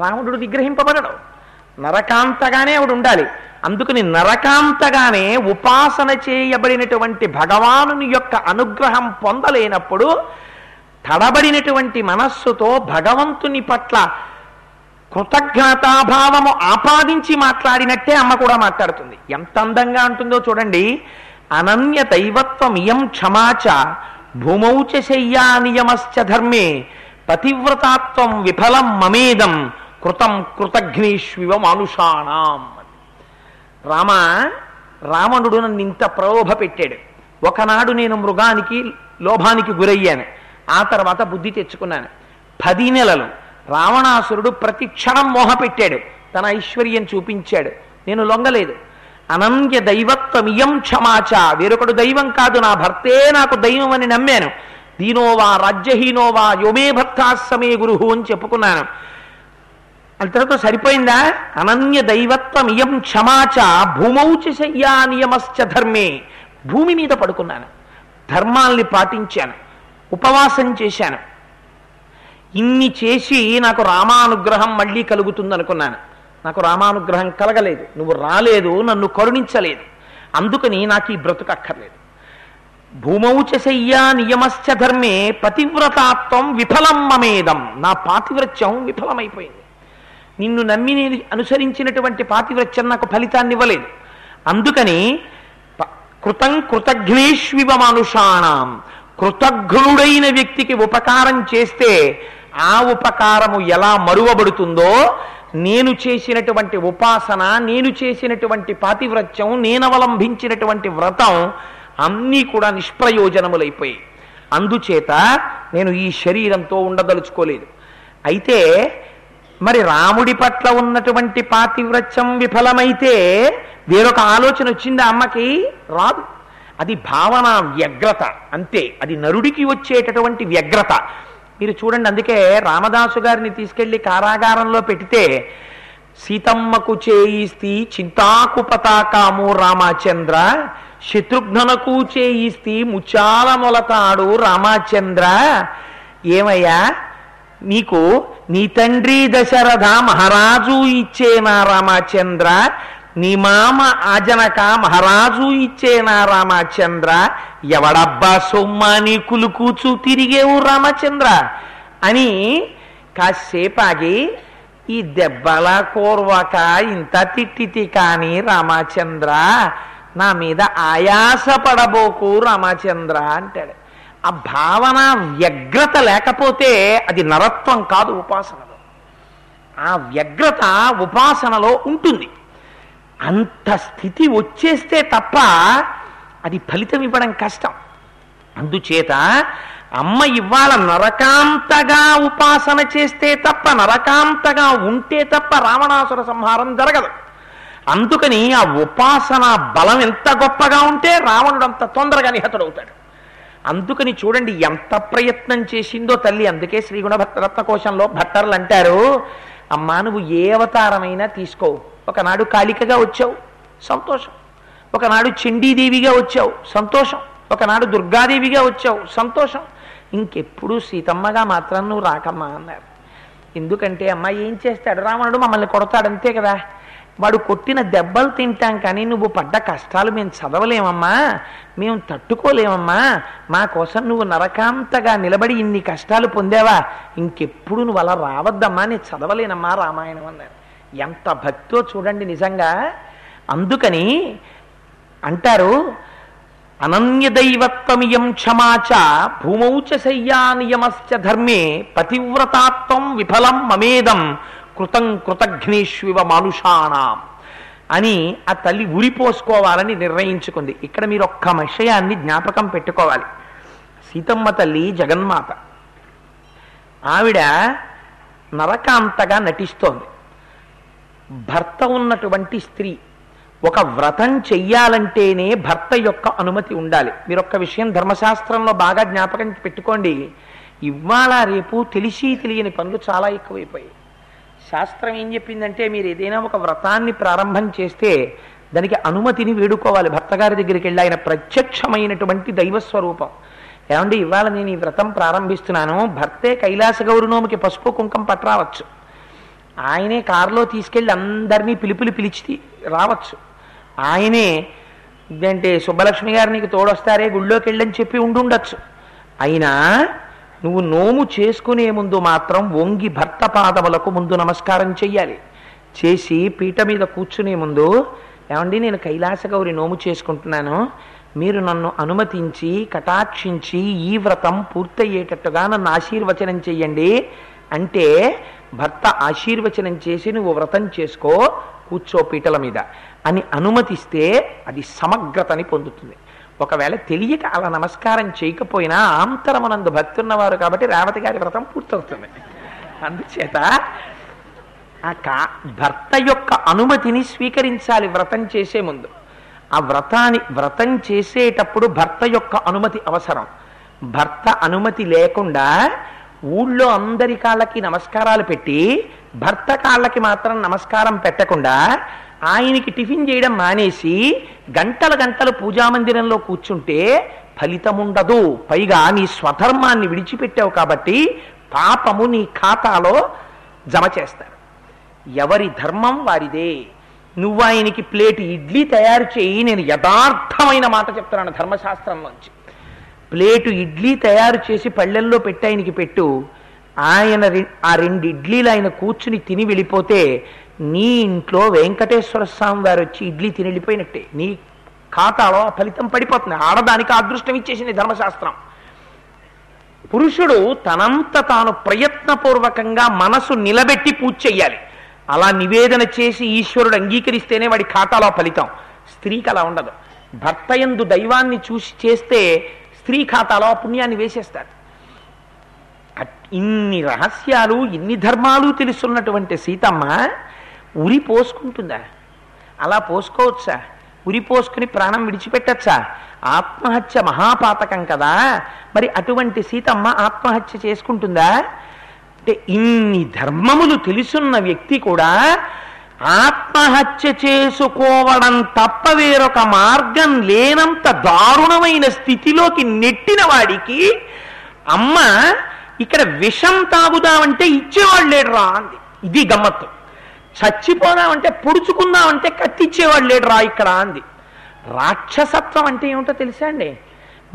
రాముడు నిగ్రహింపబడడు. నరకాంతగానే ఆవిడ ఉండాలి. అందుకని నరకాంతగానే ఉపాసన చేయబడినటువంటి భగవానుని యొక్క అనుగ్రహం పొందలేనప్పుడు తడబడినటువంటి మనస్సుతో భగవంతుని పట్ల కృతజ్ఞతాభావము ఆపాదించి మాట్లాడినట్టే అమ్మ కూడా మాట్లాడుతుంది. ఎంత అందంగా ఉంటుందో చూడండి. అనన్య దైవత్వం ఇయం క్షమాచ భూమౌచ శయ్యా నియమశ్చ ధర్మే పతివ్రతాత్వం విఫలం మమేదం కృతం కృతఘ్నేష్వివ మానుషాణం రామ రావణుడు నన్ను ఇంత ప్రలోభ పెట్టాడు. ఒకనాడు నేను మృగానికి లోభానికి గురయ్యాను. ఆ తర్వాత బుద్ధి తెచ్చుకున్నాను. పది నెలలు రావణాసురుడు ప్రతి క్షణం మోహ పెట్టాడు. తన ఐశ్వర్యం చూపించాడు. నేను లొంగలేదు. అనన్య దైవత్వమియం క్షమాచ. వేరొకడు దైవం కాదు నా భర్తే నాకు దైవం అని నమ్మాను. దీనోవా రాజ్యహీనోవా యోమే భర్తాస్సమే గురుహు అని చెప్పుకున్నాను. అంతటితో సరిపోయిందా? అనన్య దైవత్వం ఇయం క్షమాచ భూమౌచ శయ్యా నియమశ్చ ధర్మే. భూమి మీద పడుకున్నాను. ధర్మాల్ని పాటించాను. ఉపవాసం చేశాను. ఇన్ని చేసి నాకు రామానుగ్రహం మళ్ళీ కలుగుతుంది అనుకున్నాను నాకు రామానుగ్రహం కలగలేదు. నువ్వు రాలేదు నన్ను కరుణించలేదు. అందుకని నాకు ఈ బ్రతుకు అక్కర్లేదు. భూమౌచ శయ్యా నియమశ్చ ధర్మే పతివ్రతాత్వం విఫలం మమేదం. నా పాతివ్రత్యం విఫలమైపోయింది. నిన్ను నమ్మి నేను అనుసరించినటువంటి పాతివ్రత్యం నాకు ఫలితాన్ని ఇవ్వలేదు. అందుకని కృతం కృతఘ్నేష్వివ మనుషాణం. కృతఘ్నుడైన వ్యక్తికి ఉపకారం చేస్తే ఆ ఉపకారము ఎలా మరువబడుతుందో నేను చేసినటువంటి ఉపాసన నేను చేసినటువంటి పాతివ్రత్యం నేను అవలంబించినటువంటి వ్రతం అన్నీ కూడా నిష్ప్రయోజనములైపోయాయి. అందుచేత నేను ఈ శరీరంతో ఉండదలుచుకోలేదు. అయితే మరి రాముడి పట్ల ఉన్నటువంటి పాతివ్రత్యం విఫలమైతే వేరొక ఆలోచన వచ్చింది అమ్మకి? రాదు. అది భావన వ్యగ్రత. అంతే. అది నరుడికి వచ్చేటటువంటి వ్యగ్రత. మీరు చూడండి అందుకే రామదాసు గారిని తీసుకెళ్ళి కారాగారంలో పెడితే సీతమ్మకు చేయిస్తి చింతాకు పతాకాము రామచంద్ర శత్రుఘ్నకు చేయిస్తి ముచ్చాల మొలతాడు రామచంద్ర. ఏమయ్యా? నీకు నీ తండ్రి దశరథ మహారాజు ఇచ్చేనా రామచంద్ర నీ మామ ఆజనక మహారాజు ఇచ్చేనా రామచంద్ర ఎవడబ్బా సొమ్మా నీ కులుకూచు తిరిగేవు రామచంద్ర? అని కాసేపాగి ఈ దెబ్బల కోర్వక ఇంత తిట్టితి కాని రామచంద్ర నా మీద ఆయాస పడబోకు రామచంద్ర అంటాడు. ఆ భావన వ్యగ్రత లేకపోతే అది నరత్వం కాదు ఉపాసనలో. ఆ వ్యగ్రత ఉపాసనలో ఉంటుంది. అంత స్థితి వచ్చేస్తే తప్ప అది ఫలితం ఇవ్వడం కష్టం. అందుచేత అమ్మ ఇవాళ నరకాంతగా ఉపాసన చేస్తే తప్ప నరకాంతగా ఉంటే తప్ప రావణాసుర సంహారం జరగదు. అందుకని ఆ ఉపాసన బలం ఎంత గొప్పగా ఉంటే రావణుడు అంత తొందరగా నిహతుడవుతాడు. అందుకని చూడండి ఎంత ప్రయత్నం చేసిందో తల్లి. అందుకే శ్రీగుణ భట్ట రత్నకోశంలో భట్టర్లు అంటారు అమ్మా నువ్వు ఏ అవతారమైనా తీసుకోవు ఒకనాడు కాళికగా వచ్చావు సంతోషం. ఒకనాడు చండీదేవిగా వచ్చావు సంతోషం. ఒకనాడు దుర్గాదేవిగా వచ్చావు సంతోషం. ఇంకెప్పుడు సీతమ్మగా మాత్రం నువ్వు రాకమ్మా అన్నారు. ఎందుకంటే అమ్మ ఏం చేస్తాడు? రావణుడు మమ్మల్ని కొడతాడు అంతే కదా. వాడు కొట్టిన దెబ్బలు తింటాం కానీ నువ్వు పడ్డ కష్టాలు మేము చదవలేమమ్మా. మేము తట్టుకోలేమమ్మా. మా కోసం నువ్వు నరకాంతగా నిలబడి ఇన్ని కష్టాలు పొందావా? ఇంకెప్పుడు నువ్వు అలా రావద్దమ్మా. నేను చదవలేనమ్మా రామాయణం అన్నారు ఎంత భక్తో చూడండి నిజంగా. అందుకని అంటారు అనన్యదైవత్వమియం క్షమాచ భూమౌచ శయ్యానియమశ్చ ధర్మే పతివ్రతాత్వం విఫలం మమేదం కృతం కృతఘ్నేష్వివ మానుషాణం అని ఆ తల్లి ఉరిపోసుకోవాలని నిర్ణయించుకుంది. ఇక్కడ మీరు ఒక్క విషయాన్ని జ్ఞాపకం పెట్టుకోవాలి. సీతమ్మ తల్లి జగన్మాత. ఆవిడ నరకాంతగా నటిస్తోంది. భర్త ఉన్నటువంటి స్త్రీ ఒక వ్రతం చెయ్యాలంటేనే భర్త యొక్క అనుమతి ఉండాలి. మీరు ఒక్క విషయం ధర్మశాస్త్రంలో బాగా జ్ఞాపకం పెట్టుకోండి. ఇవాళ రేపు తెలిసి తెలియని పనులు చాలా ఎక్కువైపోయాయి. శాస్త్రం ఏం చెప్పిందంటే మీరు ఏదైనా ఒక వ్రతాన్ని ప్రారంభం చేస్తే దానికి అనుమతిని వేడుకోవాలి. భర్త గారి దగ్గరికి వెళ్ళి ఆయన ప్రత్యక్షమైనటువంటి దైవస్వరూపం. ఏమంటే ఇవాళ నేను ఈ వ్రతం ప్రారంభిస్తున్నాను. భర్తే కైలాస గౌరనోమికి పసుపు కుంకం పట్టరావచ్చు ఆయనే కారులో తీసుకెళ్ళి అందరినీ పిలుపులు పిలిచి రావచ్చు. ఆయనే అంటే సుబ్బలక్ష్మి గారు నీకు తోడొస్తారే గుళ్ళోకి వెళ్ళని చెప్పి ఉండుండొచ్చు. అయినా నువ్వు నోము చేసుకునే ముందు మాత్రం వంగి భర్త పాదములకు ముందు నమస్కారం చెయ్యాలి. చేసి పీట మీద కూర్చునే ముందు ఏమండి నేను కైలాస గౌరి నోము చేసుకుంటున్నాను మీరు నన్ను అనుమతించి కటాక్షించి ఈ వ్రతం పూర్తయ్యేటట్టుగా నన్ను ఆశీర్వచనం చెయ్యండి. అంటే భర్త ఆశీర్వచనం చేసి నువ్వు వ్రతం చేసుకో కూర్చో పీటల మీద. అని అనుమతిస్తే అది సమగ్రతని పొందుతుంది. ఒకవేళ తెలియక అలా నమస్కారం చేయకపోయినా ఆంతరమునందు భక్తి ఉన్నవారు కాబట్టి రేవతి గారి వ్రతం పూర్తవుతుంది. అందుచేత ఆ కా భర్త యొక్క అనుమతిని స్వీకరించాలి వ్రతం చేసే ముందు. ఆ వ్రతాన్ని వ్రతం చేసేటప్పుడు భర్త యొక్క అనుమతి అవసరం. భర్త అనుమతి లేకుండా ఊళ్ళో అందరి కాళ్ళకి నమస్కారాలు పెట్టి భర్త కాళ్ళకి మాత్రం నమస్కారం పెట్టకుండా ఆయనకి టిఫిన్ చేయడం మానేసి గంటల గంటలు పూజామందిరంలో కూర్చుంటే ఫలితం ఉండదు పైగా నీ స్వధర్మాన్ని విడిచిపెట్టావు కాబట్టి పాపము నీ ఖాతాలో జమ చేస్తారు. ఎవరి ధర్మం వారిదే. నువ్వు ఆయనకి ప్లేట్ ఇడ్లీ తయారు చేయి నేను యథార్థమైన మాట చెప్తున్నాను ధర్మశాస్త్రంలోంచి. ప్లేటు ఇడ్లీ తయారు చేసి పళ్ళెల్లో పెట్టి ఆయనకి పెట్టు. ఆయన ఆ రెండు ఇడ్లీలు ఆయన కూర్చుని తిని వెళ్ళిపోతే నీ ఇంట్లో వెంకటేశ్వర స్వామి వారు వచ్చి ఇడ్లీ తిని వెళ్ళిపోయినట్టే నీ ఖాతాలో ఆ ఫలితం పడిపోతుంది. ఆడదానికి అదృష్టం ఇచ్చేసింది ధర్మశాస్త్రం. పురుషుడు తనంత తాను ప్రయత్నపూర్వకంగా మనసు నిలబెట్టి పూజ చెయ్యాలి. అలా నివేదన చేసి ఈశ్వరుడు అంగీకరిస్తేనే వాడి ఖాతాలో ఫలితం. స్త్రీకి అలా ఉండదు. భర్త యందు దైవాన్ని చూసి చేస్తే స్త్రీ ఖాతాలో ఆ పుణ్యాన్ని వేసేస్తాడు. ఇన్ని రహస్యాలు ఇన్ని ధర్మాలు తెలుసున్నటువంటి సీతమ్మ ఉరి పోసుకుంటుందా? అలా పోసుకోవచ్చా? ఉరి పోసుకుని ప్రాణం విడిచిపెట్టచ్చా? ఆత్మహత్య మహాపాతకం కదా. మరి అటువంటి సీతమ్మ ఆత్మహత్య చేసుకుంటుందా? అంటే ఇన్ని ధర్మములు తెలుసున్న వ్యక్తి కూడా ఆత్మహత్య చేసుకోవడం తప్ప వేరొక మార్గం లేనంత దారుణమైన స్థితిలోకి నెట్టిన వాడికి అమ్మ ఇక్కడ విషం తాగుదామంటే ఇచ్చేవాడు లేడురా అంది. ఇది గమ్మత్తు. చచ్చిపోదామంటే పొడుచుకుందామంటే కత్తిచ్చేవాడు లేడురా ఇక్కడ అంది. రాక్షసత్వం అంటే ఏమిటో తెలుసా అండి?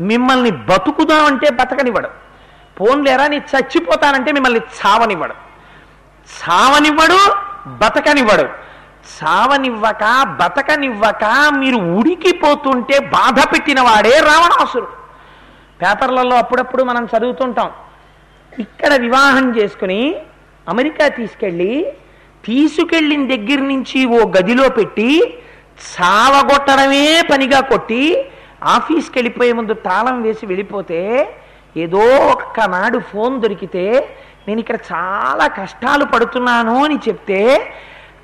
మిమ్మల్ని బతుకుదామంటే బతకనివ్వడు. పోన్లేరా నీ చచ్చిపోతానంటే మిమ్మల్ని చావనివ్వడు. చావనివ్వడు బతకనివ్వడు. చావనివ్వక బతకనివ్వక మీరు ఉడికిపోతుంటే బాధ పెట్టిన వాడే రావణాసురుడు. పేపర్లలో అప్పుడప్పుడు మనం చదువుతుంటాం ఇక్కడ వివాహం చేసుకుని అమెరికా తీసుకెళ్ళి తీసుకెళ్ళిన దగ్గర నుంచి ఓ గదిలో పెట్టి చావగొట్టడమే పనిగా కొట్టి ఆఫీస్కి వెళ్ళిపోయే ముందు తాళం వేసి వెళ్ళిపోతే ఏదో ఒక్కనాడు ఫోన్ దొరికితే నేను ఇక్కడ చాలా కష్టాలు పడుతున్నాను అని చెప్తే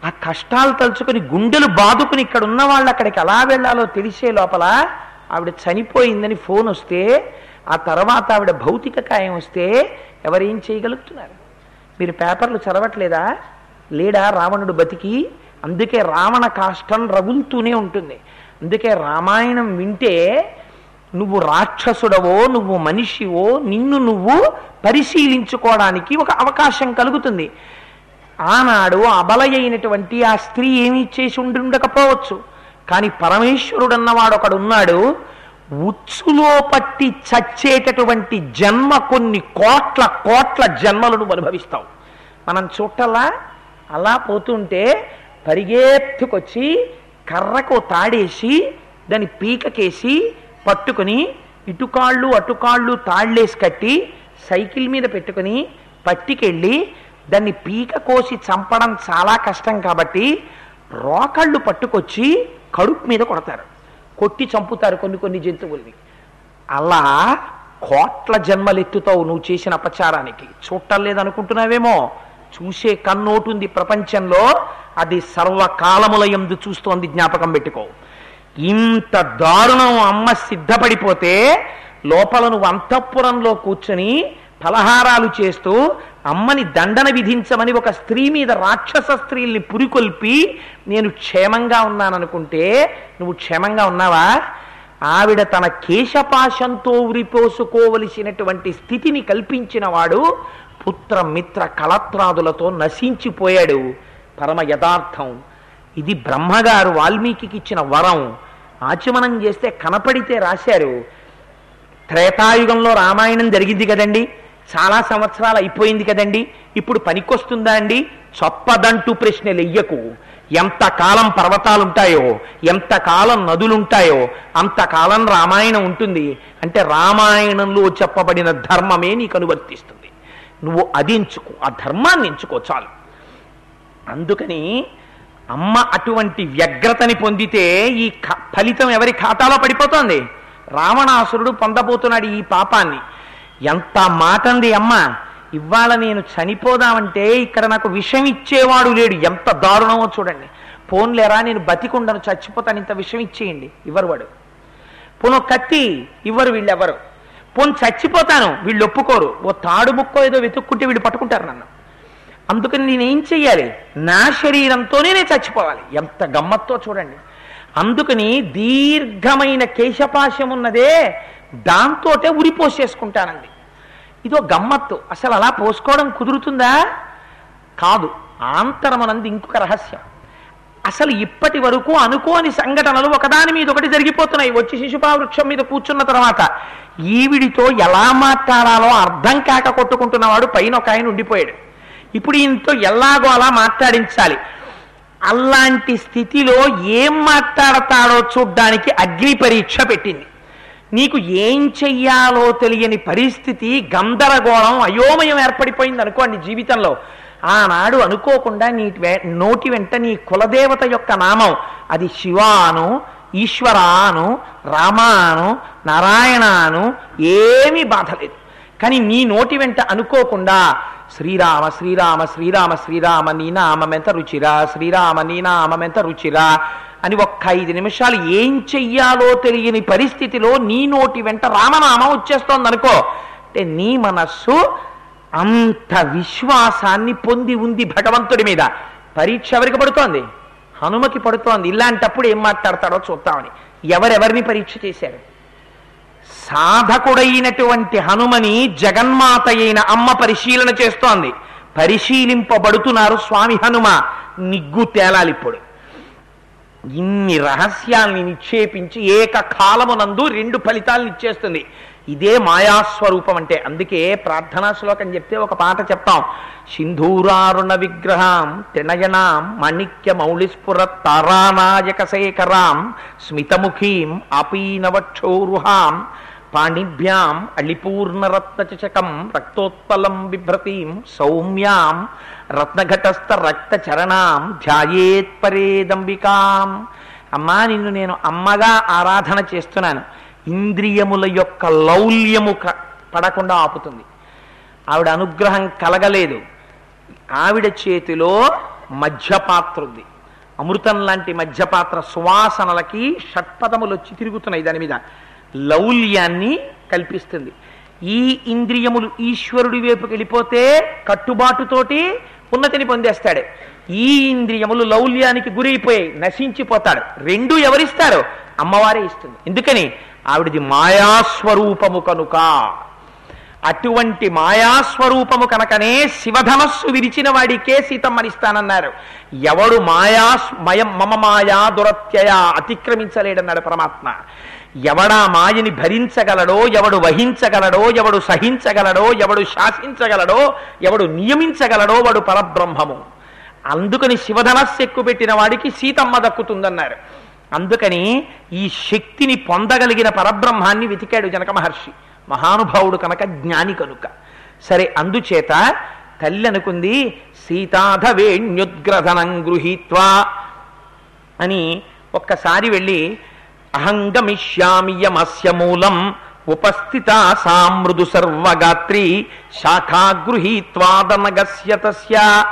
ఆ కష్టాలు తలుచుకొని గుండెలు బాదుకుని ఇక్కడ ఉన్న వాళ్ళు అక్కడికి ఎలా వెళ్ళాలో తెలిసే లోపల ఆవిడ చనిపోయిందని ఫోన్ వస్తే ఆ తర్వాత ఆవిడ భౌతిక కాయం వస్తే ఎవరేం చేయగలుగుతున్నారు? మీరు పేపర్లు చదవట్లేదా? లేడా రావణుడు బతికి? అందుకే రావణ కాష్టం రగులుతూనే ఉంటుంది. అందుకే రామాయణం వింటే నువ్వు రాక్షసుడవో నువ్వు మనిషివో నిన్ను నువ్వు పరిశీలించుకోవడానికి ఒక అవకాశం కలుగుతుంది. ఆనాడు అబలయైనటువంటి ఆ స్త్రీ ఏమీ చేసి ఉండి ఉండకపోవచ్చు కానీ పరమేశ్వరుడు అన్నవాడు ఒకడున్నాడు ఉన్నాడు ఉచ్చులో పట్టి చచ్చేటటువంటి జన్మ కొన్ని కోట్ల కోట్ల జన్మలను అనుభవిస్తావు మనం చుట్టలా అలా పోతుంటే పరిగెత్తుకొచ్చి కర్రకు తాడేసి దాని పీకకేసి పట్టుకుని ఇటుకాళ్ళు అటుకాళ్ళు తాళ్ళేసి కట్టి సైకిల్ మీద పెట్టుకుని పట్టికెళ్ళి దాన్ని పీక కోసి చంపడం చాలా కష్టం కాబట్టి రోకళ్ళు పట్టుకొచ్చి కడుపు మీద కొడతారు. కొట్టి చంపుతారు కొన్ని కొన్ని జంతువుల్ని. అలా కోట్ల జన్మలెత్తుతావు నువ్వు చేసిన అపచారానికి. చూడటం లేదనుకుంటున్నావేమో? చూసే కన్నోటుంది ప్రపంచంలో అది సర్వకాలముల ఎందు చూస్తోంది జ్ఞాపకం పెట్టుకో. ఇంత దారుణం అమ్మ సిద్ధపడిపోతే లోపల నువ్వు అంతఃపురంలో కూర్చొని ఫలహారాలు చేస్తూ అమ్మని దండన విధించమని ఒక స్త్రీ మీద రాక్షస స్త్రీల్ని పురికొల్పి నేను క్షేమంగా ఉన్నాననుకుంటే నువ్వు క్షేమంగా ఉన్నావా? ఆవిడ తన కేశపాశంతో ఉరిపోసుకోవలసినటువంటి స్థితిని కల్పించిన వాడు పుత్ర మిత్ర కళత్రాదులతో నశించిపోయాడు. పరమ యథార్థం. ఇది బ్రహ్మగారు వాల్మీకి ఇచ్చిన వరం. ఆచమనం చేస్తే కనపడితే రాశారు. త్రేతాయుగంలో రామాయణం జరిగింది కదండి. చాలా సంవత్సరాలు అయిపోయింది కదండి. ఇప్పుడు పనికొస్తుందా అండి? చొప్పదంటూ ప్రశ్నలు ఎయ్యకు ఎంతకాలం పర్వతాలుంటాయో ఎంతకాలం నదులుంటాయో అంతకాలం రామాయణం ఉంటుంది. అంటే రామాయణంలో చెప్పబడిన ధర్మమే నీకు అనువర్తిస్తుంది. నువ్వు అది ఎంచుకో ఆ ధర్మాన్ని ఎంచుకో చాలు. అందుకని అమ్మ అటువంటి వ్యగ్రతని పొందితే ఈ ఫలితం ఎవరి ఖాతాలో పడిపోతోంది? రావణాసురుడు పొందబోతున్నాడు ఈ పాపాన్ని. ఎంత మాటంది అమ్మ. ఇవాళ నేను చనిపోదామంటే ఇక్కడ నాకు విషం ఇచ్చేవాడు లేడు. ఎంత దారుణమో చూడండి. పోన్లేరా నేను బతికుండను చచ్చిపోతాను ఇంత విషం ఇచ్చేయండి ఇవ్వరు వాడు. పోను కత్తి ఇవ్వరు వీళ్ళెవరు పోను చచ్చిపోతాను వీళ్ళు ఒప్పుకోరు. ఓ తాడు ముక్కో ఏదో వెతుక్కుంటే వీళ్ళు పట్టుకుంటారు నన్ను. అందుకని నేనేం చెయ్యాలి? నా శరీరంతోనే నేను చచ్చిపోవాలి. ఎంత గమ్మత్తో చూడండి. అందుకని దీర్ఘమైన కేశపాశం ఉన్నదే దాంతోటే ఉరిపోసేసుకుంటానండి ఇదో గమ్మత్తు. అసలు అలా పోసుకోవడం కుదురుతుందా? కాదు. ఆంతరమనంది ఇంకొక రహస్యం. అసలు ఇప్పటి వరకు అనుకోని సంఘటనలు ఒకదాని మీద ఒకటి జరిగిపోతున్నాయి. వచ్చి శిశుపావృక్షం మీద కూర్చున్న తర్వాత ఈవిడితో ఎలా మాట్లాడాలో అర్థం కాక కొట్టుకుంటున్నవాడు పైన ఒక ఆయన ఉండిపోయాడు. ఇప్పుడు ఈయనతో ఎలాగో అలా మాట్లాడించాలి. అలాంటి స్థితిలో ఏం మాట్లాడతాడో చూడ్డానికి అగ్ని పరీక్ష పెట్టింది. నీకు ఏం చెయ్యాలో తెలియని పరిస్థితి గందరగోళం అయోమయం ఏర్పడిపోయింది అనుకోండి జీవితంలో. ఆనాడు అనుకోకుండా నీ వె- నోటి వెంట నీ కులదేవత యొక్క నామం. అది శివాను ఈశ్వరాను రామాను నారాయణాను ఏమీ బాధలేదు కానీ నీ నోటి వెంట అనుకోకుండా శ్రీరామ శ్రీరామ శ్రీరామ శ్రీరామ నీ నామమెంత రుచిరా శ్రీరామ నీ నామమెంత రుచిరా అని ఒక్క ఐదు నిమిషాలు ఏం చెయ్యాలో తెలియని పరిస్థితిలో నీ నోటి వెంట రామనామం వచ్చేస్తోంది అనుకో అంటే నీ మనస్సు అంత విశ్వాసాన్ని పొంది ఉంది భగవంతుడి మీద. పరీక్ష ఎవరికి పడుతోంది? హనుమకి పడుతోంది. ఇలాంటప్పుడు ఏం మాట్లాడతాడో చూద్దామని. ఎవరెవరిని పరీక్ష చేశారు? సాధకుడైనటువంటి హనుమని జగన్మాత అయిన అమ్మ పరిశీలన చేస్తోంది. పరిశీలింపబడుతున్నారు స్వామి హనుమ. నిగ్గు తేలాలి ఇప్పుడు ఇన్ని రహస్యాల్ని నిక్షేపించి ఏకకాలమునందు రెండు ఫలితాలను ఇచ్చేస్తుంది. ఇదే మాయాస్వరూపం అంటే అందుకే ప్రార్థనా శ్లోకం చెప్తే ఒక పాట చెప్తాం. సింధూరారుణ విగ్రహం తినయనాం మణిక్య మౌళిస్ఫుర తారానాయక శేఖరాం స్మితముఖీం అపీనవక్షోరుహాం పాణిభ్యాం అళిపూర్ణరత్నచకం రక్తోత్పలం బిభ్రతీం సౌమ్యాం రత్నఘటస్థ రక్తచరణాం ధ్యాయేత్ పరేదంబికాం అమ్మా నిన్ను నేను అమ్మగా ఆరాధన చేస్తున్నాను. ఇంద్రియముల యొక్క లౌల్యము క- పడకుండా ఆపుతుంది. ఆవిడ అనుగ్రహం కలగలేదు. ఆవిడ చేతిలో మధ్యపాత్ర ఉంది. అమృతం లాంటి మధ్యపాత్ర సువాసనలకి షట్పదములు వచ్చి తిరుగుతున్నాయి దాని మీద. లౌల్యాన్ని కల్పిస్తుంది. ఈ ఇంద్రియములు ఈశ్వరుడి వైపుకి వెళ్ళిపోతే కట్టుబాటుతోటి ఉన్నతిని పొందేస్తాడు. ఈ ఇంద్రియములు లౌల్యానికి గురైపోయి నశించిపోతాడు. రెండు ఎవరిస్తారు? అమ్మవారే ఇస్తుంది. ఎందుకని? ఆవిడది మాయాస్వరూపము కనుక. అటువంటి మాయాస్వరూపము కనుకనే శివధనస్సు విరిచిన వాడికే సీతమ్మనిస్తానన్నారు ఎవడు మాయా మయం మమ మాయా దురత్యయ అతిక్రమించలేడన్నాడు పరమాత్మ. ఎవడా మాయని భరించగలడో ఎవడు వహించగలడో ఎవడు సహించగలడో ఎవడు శాసించగలడో ఎవడు నియమించగలడో వాడు పరబ్రహ్మము. అందుకని శివధనస్సు ఎక్కుపెట్టిన వాడికి సీతమ్మ దక్కుతుందన్నారు. అందుకని ఈ శక్తిని పొందగలిగిన పరబ్రహ్మాన్ని వెతికాడు జనక మహర్షి. మహానుభావుడు కనుక జ్ఞాని కనుక. సరే అందుచేత తల్లి అనుకుంది సీతాధవేణ్యుద్గ్రధనం గృహీత్వా అని ఒక్కసారి వెళ్ళి అహంగమిష్యామియమస్య మూలం. ఉపస్థిత సామృదు సర్వగాత్రి. శాఖాగృహీత్వాదనగస్య తస్య.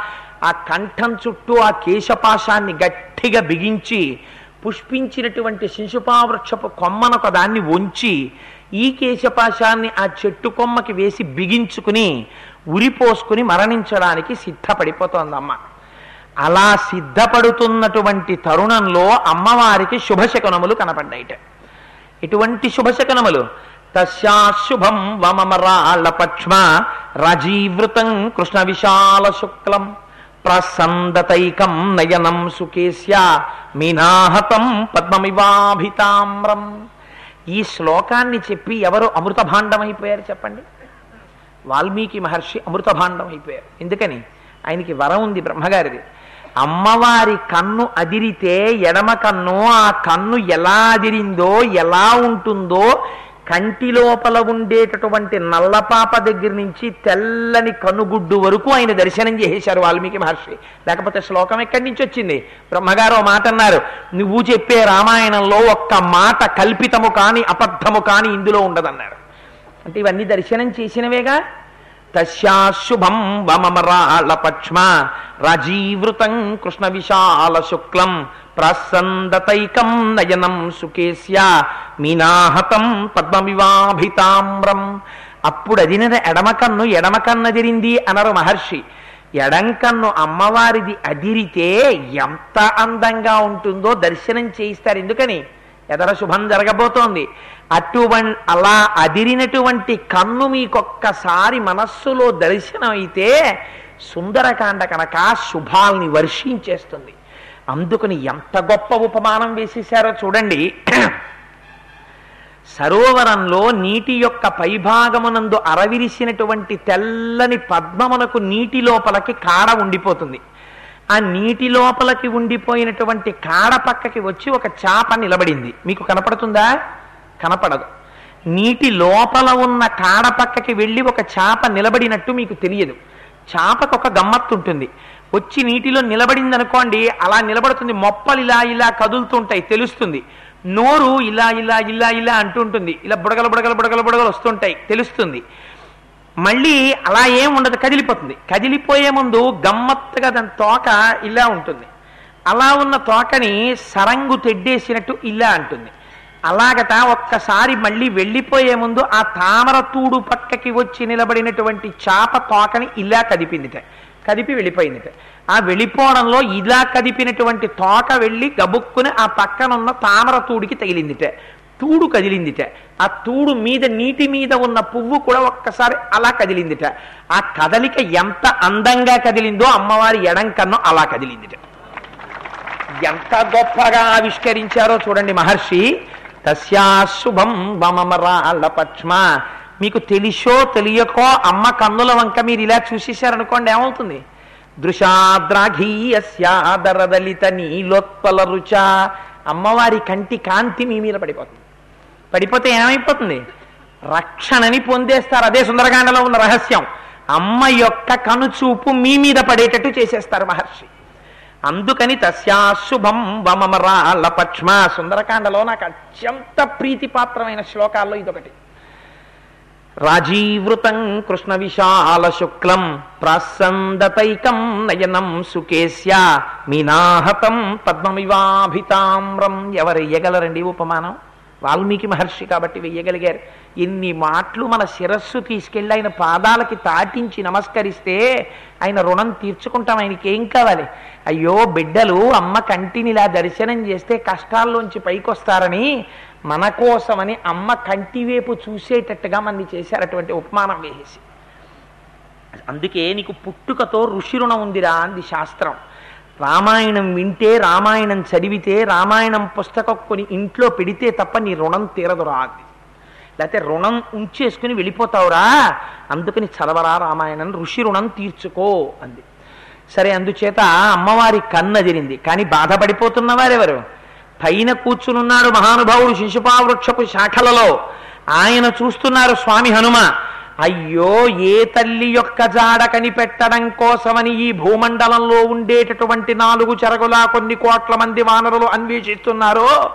ఆ కంఠం చుట్టూ ఆ కేశపాశాన్ని గట్టిగా బిగించి పుష్పించినటువంటి శిశుపావృక్షపు కొమ్మనొక దాన్ని ఉంచి ఈ కేశపాశాన్ని ఆ చెట్టు కొమ్మకి వేసి బిగించుకుని ఉరిపోసుకుని మరణించడానికి సిద్ధపడిపోతోందమ్మ. అలా సిద్ధపడుతున్నటువంటి తరుణంలో అమ్మవారికి శుభశకునములు కనపడ్డాయిట. ఎటువంటి శుభశకనములు తస్యాశుభం వమమరాళ పక్ష్మ రజీవృతం కృష్ణ విశాల శుక్లం ప్రసందతైకం నయనం సుకేశ్య మీనాహతం పద్మమివాభితామ్రం. ఈ శ్లోకాన్ని చెప్పి ఎవరు అమృతభాండం అయిపోయారు చెప్పండి? వాల్మీకి మహర్షి అమృతభాండం అయిపోయారు ఎందుకని? ఆయనకి వరం ఉంది బ్రహ్మగారిది. అమ్మవారి కన్ను అదిరితే ఎడమ కన్ను ఆ కన్ను ఎలా అదిరిందో ఎలా ఉంటుందో కంటి లోపల ఉండేటటువంటి నల్లపాప దగ్గర నుంచి తెల్లని కనుగుడ్డు వరకు ఆయన దర్శనం చేసేశారు వాల్మీకి మహర్షి. లేకపోతే శ్లోకం ఎక్కడి నుంచి వచ్చింది? బ్రహ్మగారు మాట అన్నారు నువ్వు చెప్పే రామాయణంలో ఒక్క మాట కల్పితము కాని అబద్ధము కాని ఇందులో ఉండదన్నారు. అంటే ఇవన్నీ దర్శనం చేసినవేగా? తస్యాశుభం వమమరాళ పక్ష్మ రజీవృతం కృష్ణ విశాల శుక్లం ప్రసందతైకం నయనం సుకేశ్య మీనాహతం పద్మమివాభితామ్రం అప్పుడు అదిన ఎడమ కన్ను ఎడమ కన్ను అదిరింది అనరు మహర్షి. ఎడం కన్ను అమ్మవారిది అదిరితే ఎంత అందంగా ఉంటుందో దర్శనం చేయిస్తారు ఎందుకని? ఎదర శుభం జరగబోతోంది. అటువంటి అలా అదిరినటువంటి కన్ను మీకొక్కసారి మనస్సులో దర్శనమైతే సుందరకాండ కనుక శుభాల్ని వర్షించేస్తుంది. అందుకని ఎంత గొప్ప ఉపమానం వేసేశారో చూడండి. సరోవరంలో నీటి యొక్క పైభాగమునందు అరవిరిసినటువంటి తెల్లని పద్మమునకు నీటి లోపలికి కాడ ఉండిపోతుంది. ఆ నీటి లోపలికి ఉండిపోయినటువంటి కాడ పక్కకి వచ్చి ఒక చాప నిలబడింది. మీకు కనపడుతుందా? కనపడదు. నీటి లోపల ఉన్న కాడ పక్కకి వెళ్ళి ఒక చాప నిలబడినట్టు మీకు తెలియదు. చాపకు ఒక గమ్మత్తు ఉంటుంది. వచ్చి నీటిలో నిలబడింది అనుకోండి అలా నిలబడుతుంది. మొప్పలు ఇలా ఇలా కదులుతుంటాయి తెలుస్తుంది. నోరు ఇలా ఇలా ఇలా ఇలా అంటుంటుంది. ఇలా బుడగలు బుడగలు బుడగలు బుడగలు వస్తుంటాయి తెలుస్తుంది. మళ్ళీ అలా ఏం ఉండదు కదిలిపోతుంది. కదిలిపోయే ముందు గమ్మత్తుగా దాని తోక ఇలా ఉంటుంది. అలా ఉన్న తోకని సరంగు తెడ్డేసినట్టు ఇలా అంటుంది. అలాగట ఒక్కసారి మళ్ళీ వెళ్ళిపోయే ముందు ఆ తామర తూడు పక్కకి వచ్చి నిలబడినటువంటి చాప తోకని ఇలా కదిపిందిట. కదిపి వెళ్ళిపోయిందిట. ఆ వెళ్ళిపోవడంలో ఇలా కదిపినటువంటి తోక వెళ్ళి గబుక్కుని ఆ పక్కనున్న తామర తూడికి తగిలిందిట. తూడు కదిలిందిట. ఆ తూడు మీద నీటి మీద ఉన్న పువ్వు కూడా ఒక్కసారి అలా కదిలిందిట. ఆ కదలిక ఎంత అందంగా కదిలిందో అమ్మవారి ఎడం కన్ను అలా కదిలిందిట. ఎంత గొప్పగా ఆవిష్కరించారో చూడండి మహర్షి. తస్యాశుభం వమమరాళ్ళ పక్ష్మ మీకు తెలిసో తెలియకో అమ్మ కన్నుల వంక మీరు ఇలా చూసేశారనుకోండి ఏమవుతుంది? దృశాద్రాఘీయస్యాదరదలిత నీలోత్పల రుచ. అమ్మవారి కంటి కాంతి మీ మీద పడిపోతుంది. పడిపోతే ఏమైపోతుంది? రక్షణని పొందేస్తారు. అదే సుందరకాండలో ఉన్న రహస్యం. అమ్మ యొక్క కనుచూపు మీ మీద పడేటట్టు చేసేస్తారు మహర్షి. అందుకని తస్యాశుభం వమమరాళ్ళ పక్ష్మ సుందరకాండలో నాకు అత్యంత ప్రీతిపాత్రమైన శ్లోకాల్లో ఇదొకటి. రాజీవృతం కృష్ణ విశాల శుక్లం ప్రాసందతైకం నయనం సుకేశ్య మీనాహతం పద్మమివాభితామ్రం. ఎవరు వెయ్యగలరండి ఉపమానం? వాల్మీకి మహర్షి కాబట్టి వెయ్యగలిగారు. ఎన్ని మాటలు మన శిరస్సు తీసుకెళ్ళి ఆయన పాదాలకి తాటించి నమస్కరిస్తే ఆయన రుణం తీర్చుకుంటాం ఆయనకి ఏం కావాలి? అయ్యో బిడ్డలు అమ్మ కంటిని ఇలా దర్శనం చేస్తే కష్టాల్లోంచి పైకొస్తారని మన కోసమని అమ్మ కంటి వైపు చూసేటట్టుగా మంది చేశారు అటువంటి ఉపమానం వేసేసి అందుకే నీకు పుట్టుకతో ఋషి రుణం ఉందిరా అంది శాస్త్రం. రామాయణం వింటే రామాయణం చదివితే రామాయణం పుస్తకం కొని ఇంట్లో పెడితే తప్ప నీ రుణం తీరదురా లేకపోతే రుణం ఉంచేసుకుని వెళ్ళిపోతావురా. అందుకని చదవరా రామాయణం ఋషి రుణం తీర్చుకో అంది. సరే అందుచేత అమ్మవారి కన్నదిరింది కానీ బాధపడిపోతున్న వారెవరు పైన కూర్చునున్నాడు మహానుభావుడు శిశుపావృక్షపు శాఖలలో. ఆయన చూస్తున్నారు స్వామి హనుమ. అయ్యో ఏ తల్లి యొక్క జాడ కనిపెట్టడం కోసమని ఈ భూమండలంలో ఉండేటటువంటి నాలుగు చెరగులా కొన్ని కోట్ల మంది వానరులు అన్వేషిస్తున్నారో?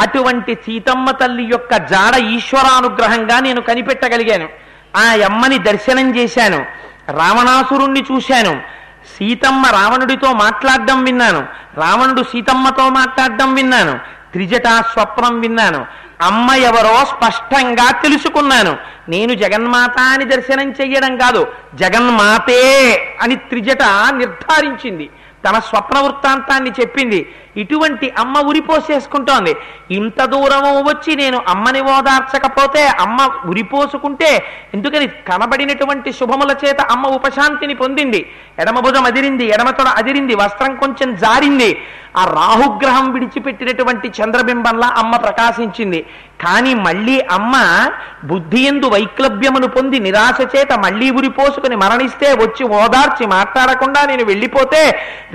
అటువంటి సీతమ్మ తల్లి యొక్క జాడ ఈశ్వరానుగ్రహంగా నేను కనిపెట్టగలిగాను. ఆ అమ్మని దర్శనం చేశాను. రావణాసురుణ్ణి చూశాను. సీతమ్మ రావణుడితో మాట్లాడడం విన్నాను. రావణుడు సీతమ్మతో మాట్లాడడం విన్నాను. త్రిజటా స్వప్నం విన్నాను. అమ్మ ఎవరో స్పష్టంగా తెలుసుకున్నాను. నేను జగన్మాత అని దర్శనం చెయ్యడం కాదు జగన్మాతే అని త్రిజట నిర్ధారించింది. తన స్వప్న వృత్తాంతాన్ని చెప్పింది. ఇటువంటి అమ్మ ఉరిపోసేసుకుంటోంది ఇంత దూరము వచ్చి నేను అమ్మని ఓదార్చకపోతే అమ్మ ఉరిపోసుకుంటే ఎందుకని కనబడినటువంటి శుభముల చేత అమ్మ ఉపశాంతిని పొందింది. ఎడమ భుజం అదిరింది ఎడమ తొడ అదిరింది వస్త్రం కొంచెం జారింది. ఆ రాహుగ్రహం విడిచిపెట్టినటువంటి చంద్రబింబంలా అమ్మ ప్రకాశించింది. కానీ మళ్ళీ అమ్మ బుద్ధి ఎందు వైక్లభ్యమును పొంది నిరాశ చేత మళ్ళీ ఉరిపోసుకుని మరణిస్తే వచ్చి ఓదార్చి మాట్లాడకుండా నేను వెళ్ళిపోతే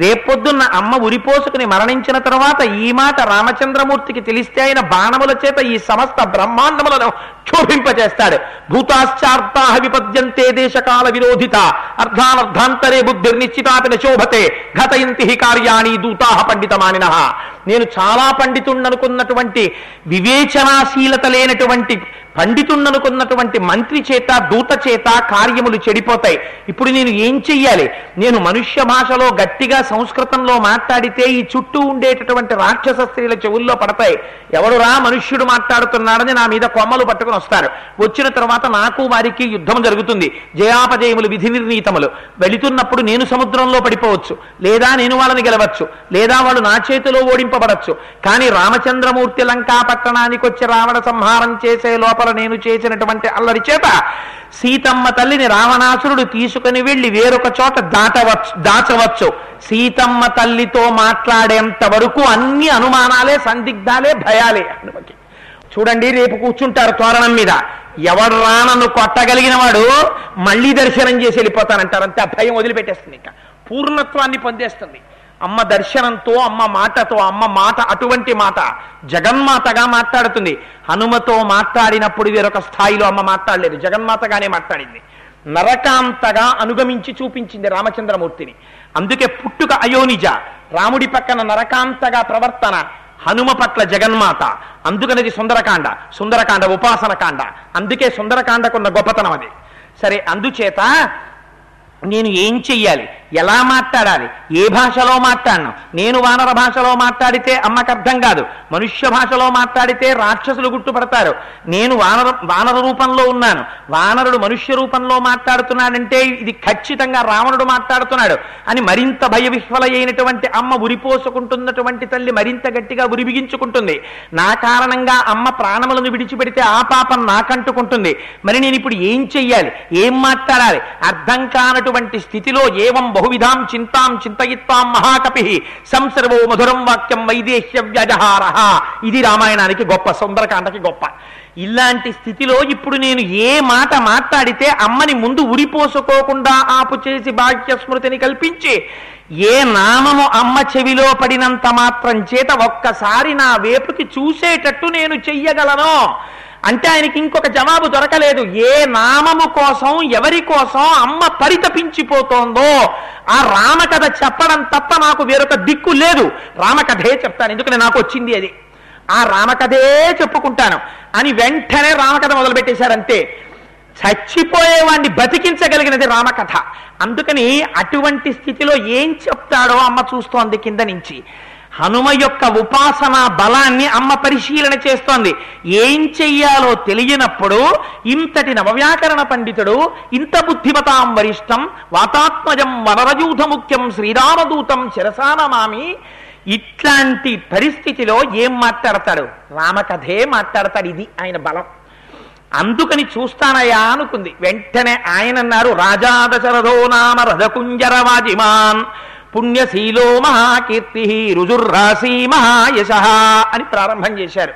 రేపొద్దున్న అమ్మ ఉరిపోసుకుని మరణించి మరణించిన తర్వాత ఈ మాట రామచంద్రమూర్తికి తెలిస్తే ఆయన బాణముల చేత ఈ సమస్త బ్రహ్మాండములను క్షోభింపచేస్తాడు భూతాశ్చార్థా విపద్యంతే దేశకాల విరోధిత. అర్ధానర్ధాంతరే బుద్ధిర్నిశ్చితాపిన శోభతే. ఘతయంతి కార్యాణి దూతాహ పండితమానిన. నేను చాలా పండితుండనుకున్నటువంటి వివేచనాశీలత లేనటువంటి పండితుండనుకున్నటువంటి మంత్రి చేత దూత చేత కార్యములు చెడిపోతాయి. ఇప్పుడు నేను ఏం చెయ్యాలి? నేను మనుష్య భాషలో గట్టిగా సంస్కృతంలో మాట్లాడితే ఈ చుట్టూ ఉండేటటువంటి రాక్షస స్త్రీల చెవుల్లో పడతాయి. ఎవడురా మనుష్యుడు మాట్లాడుతున్నాడని నా మీద కొమ్మలు పట్టుకుని వస్తారు. వచ్చిన తర్వాత నాకు వారికి యుద్ధం జరుగుతుంది. జయాపజయములు విధి నిర్ణీతములు. వెళుతున్నప్పుడు నేను సముద్రంలో పడిపోవచ్చు. లేదా నేను వాళ్ళని గెలవచ్చు. లేదా వాళ్ళు నా చేతిలో ఓడింపబడచ్చు. కానీ రామచంద్రమూర్తి లంకా పట్టణానికి వచ్చి రావణ సంహారం చేసే లోపల నేను చేసినటువంటి అల్లరి చేత సీతమ్మ తల్లిని రావణాసురుడు తీసుకుని వెళ్ళి వేరొక చోట దాటవచ్చు దాచవచ్చు. సీతమ్మ తల్లితో మాట్లాడేంత వరకు అన్ని అనుమానాలే సందిగ్ధాలే భయాలే హనుమకి చూడండి రేపు కూర్చుంటారు తోరణం మీద. ఎవడు రానన్ను కొట్టగలిగిన వాడు? మళ్ళీ దర్శనం చేసి వెళ్ళిపోతానంటారు. అంతే ఆ భయం వదిలిపెట్టేస్తుంది ఇంకా. పూర్ణత్వాన్ని పొందేస్తుంది. అమ్మ దర్శనంతో అమ్మ మాటతో అమ్మ మాట అటువంటి మాట జగన్మాతగా మాట్లాడుతుంది. హనుమతో మాట్లాడినప్పుడు వేరొక స్థాయిలో అమ్మ మాట్లాడలేదు. జగన్మాతగానే మాట్లాడింది. నరకాంతగా అనుగమించి చూపించింది రామచంద్రమూర్తిని. అందుకే పుట్టుక అయోనిజ రాముడి పక్కన నరకాంతగా ప్రవర్తన హనుమ పట్ల జగన్మాత. అందుకనేది సుందరకాండ సుందరకాండ ఉపాసన కాండ. అందుకే సుందరకాండకున్న గొప్పతనం అది. సరే అందుచేత నేను ఏం చెయ్యాలి? ఎలా మాట్లాడాలి? ఏ భాషలో మాట్లాడను? నేను వానర భాషలో మాట్లాడితే అమ్మకు అర్థం కాదు. మనుష్య భాషలో మాట్లాడితే రాక్షసులు గుట్టుపడతారు. నేను వానర వానర రూపంలో ఉన్నాను. వానరుడు మనుష్య రూపంలో మాట్లాడుతున్నాడంటే ఇది ఖచ్చితంగా రావణుడు మాట్లాడుతున్నాడు అని మరింత భయవిహ్వలైనటువంటి అమ్మ ఉరిపోసుకుంటున్నటువంటి తల్లి మరింత గట్టిగా ఉరిబిగించుకుంటుంది నా కారణంగా అమ్మ ప్రాణములను విడిచిపెడితే ఆ పాపం నాకంటుకుంటుంది. మరి నేను ఇప్పుడు ఏం చెయ్యాలి? ఏం మాట్లాడాలి? అర్థం కానటువంటి స్థితిలో ఏవం బహు బహువిధాం చింతాం చింతయిత్వాం మహాకపి. సంసర్వో మధురం వాక్యం వైదేహ్య వ్యజహార. ఇది రామాయణానికి గొప్ప సుందరకాండకి గొప్ప. ఇలాంటి స్థితిలో ఇప్పుడు నేను ఏ మాట మాట్లాడితే అమ్మని ముందు ఉరిపోసుకోకుండా ఆపు చేసి బాహ్య స్మృతిని కల్పించి ఏ నామము అమ్మ చెవిలో పడినంత మాత్రం చేత ఒక్కసారి నా వేపుకి చూసేటట్టు నేను చెయ్యగలను. అంటే ఆయనకి ఇంకొక జవాబు దొరకలేదు. ఏ నామము కోసం ఎవరి కోసం అమ్మ పరితపించిపోతోందో ఆ రామకథ చెప్పడం తప్ప నాకు వేరొక దిక్కు లేదు. రామకథే చెప్తాను ఎందుకంటే నాకు వచ్చింది అది. ఆ రామకథే చెప్పుకుంటాను. అని వెంటనే రామకథ మొదలుపెట్టేశారంతే. చచ్చిపోయేవాడిని బతికించగలిగినది రామకథ. అందుకని అటువంటి స్థితిలో ఏం చెప్తాడో అమ్మ చూస్తోంది కింద నుంచి. హనుమ యొక్క ఉపాసన బలాన్ని అమ్మ పరిశీలన చేస్తోంది. ఏం చెయ్యాలో తెలియనప్పుడు ఇంతటి నవవ్యాకరణ పండితుడు ఇంత బుద్ధిమతాం వరిష్టం వాతాత్మజం వనరజూధ ముఖ్యం శ్రీరామదూతం శిరసానమామి ఇట్లాంటి పరిస్థితిలో ఏం మాట్లాడతాడు? రామకథే మాట్లాడతాడు ఇది ఆయన బలం. అందుకని చూస్తానయా అనుకుంది. వెంటనే ఆయన అన్నారు రాజా దశరథో నామ రథకుంజర వాజిమాన్. పుణ్యశీలో మహాకీర్తి రుజుర్రాశి మహాయశ అని ప్రారంభం చేశారు.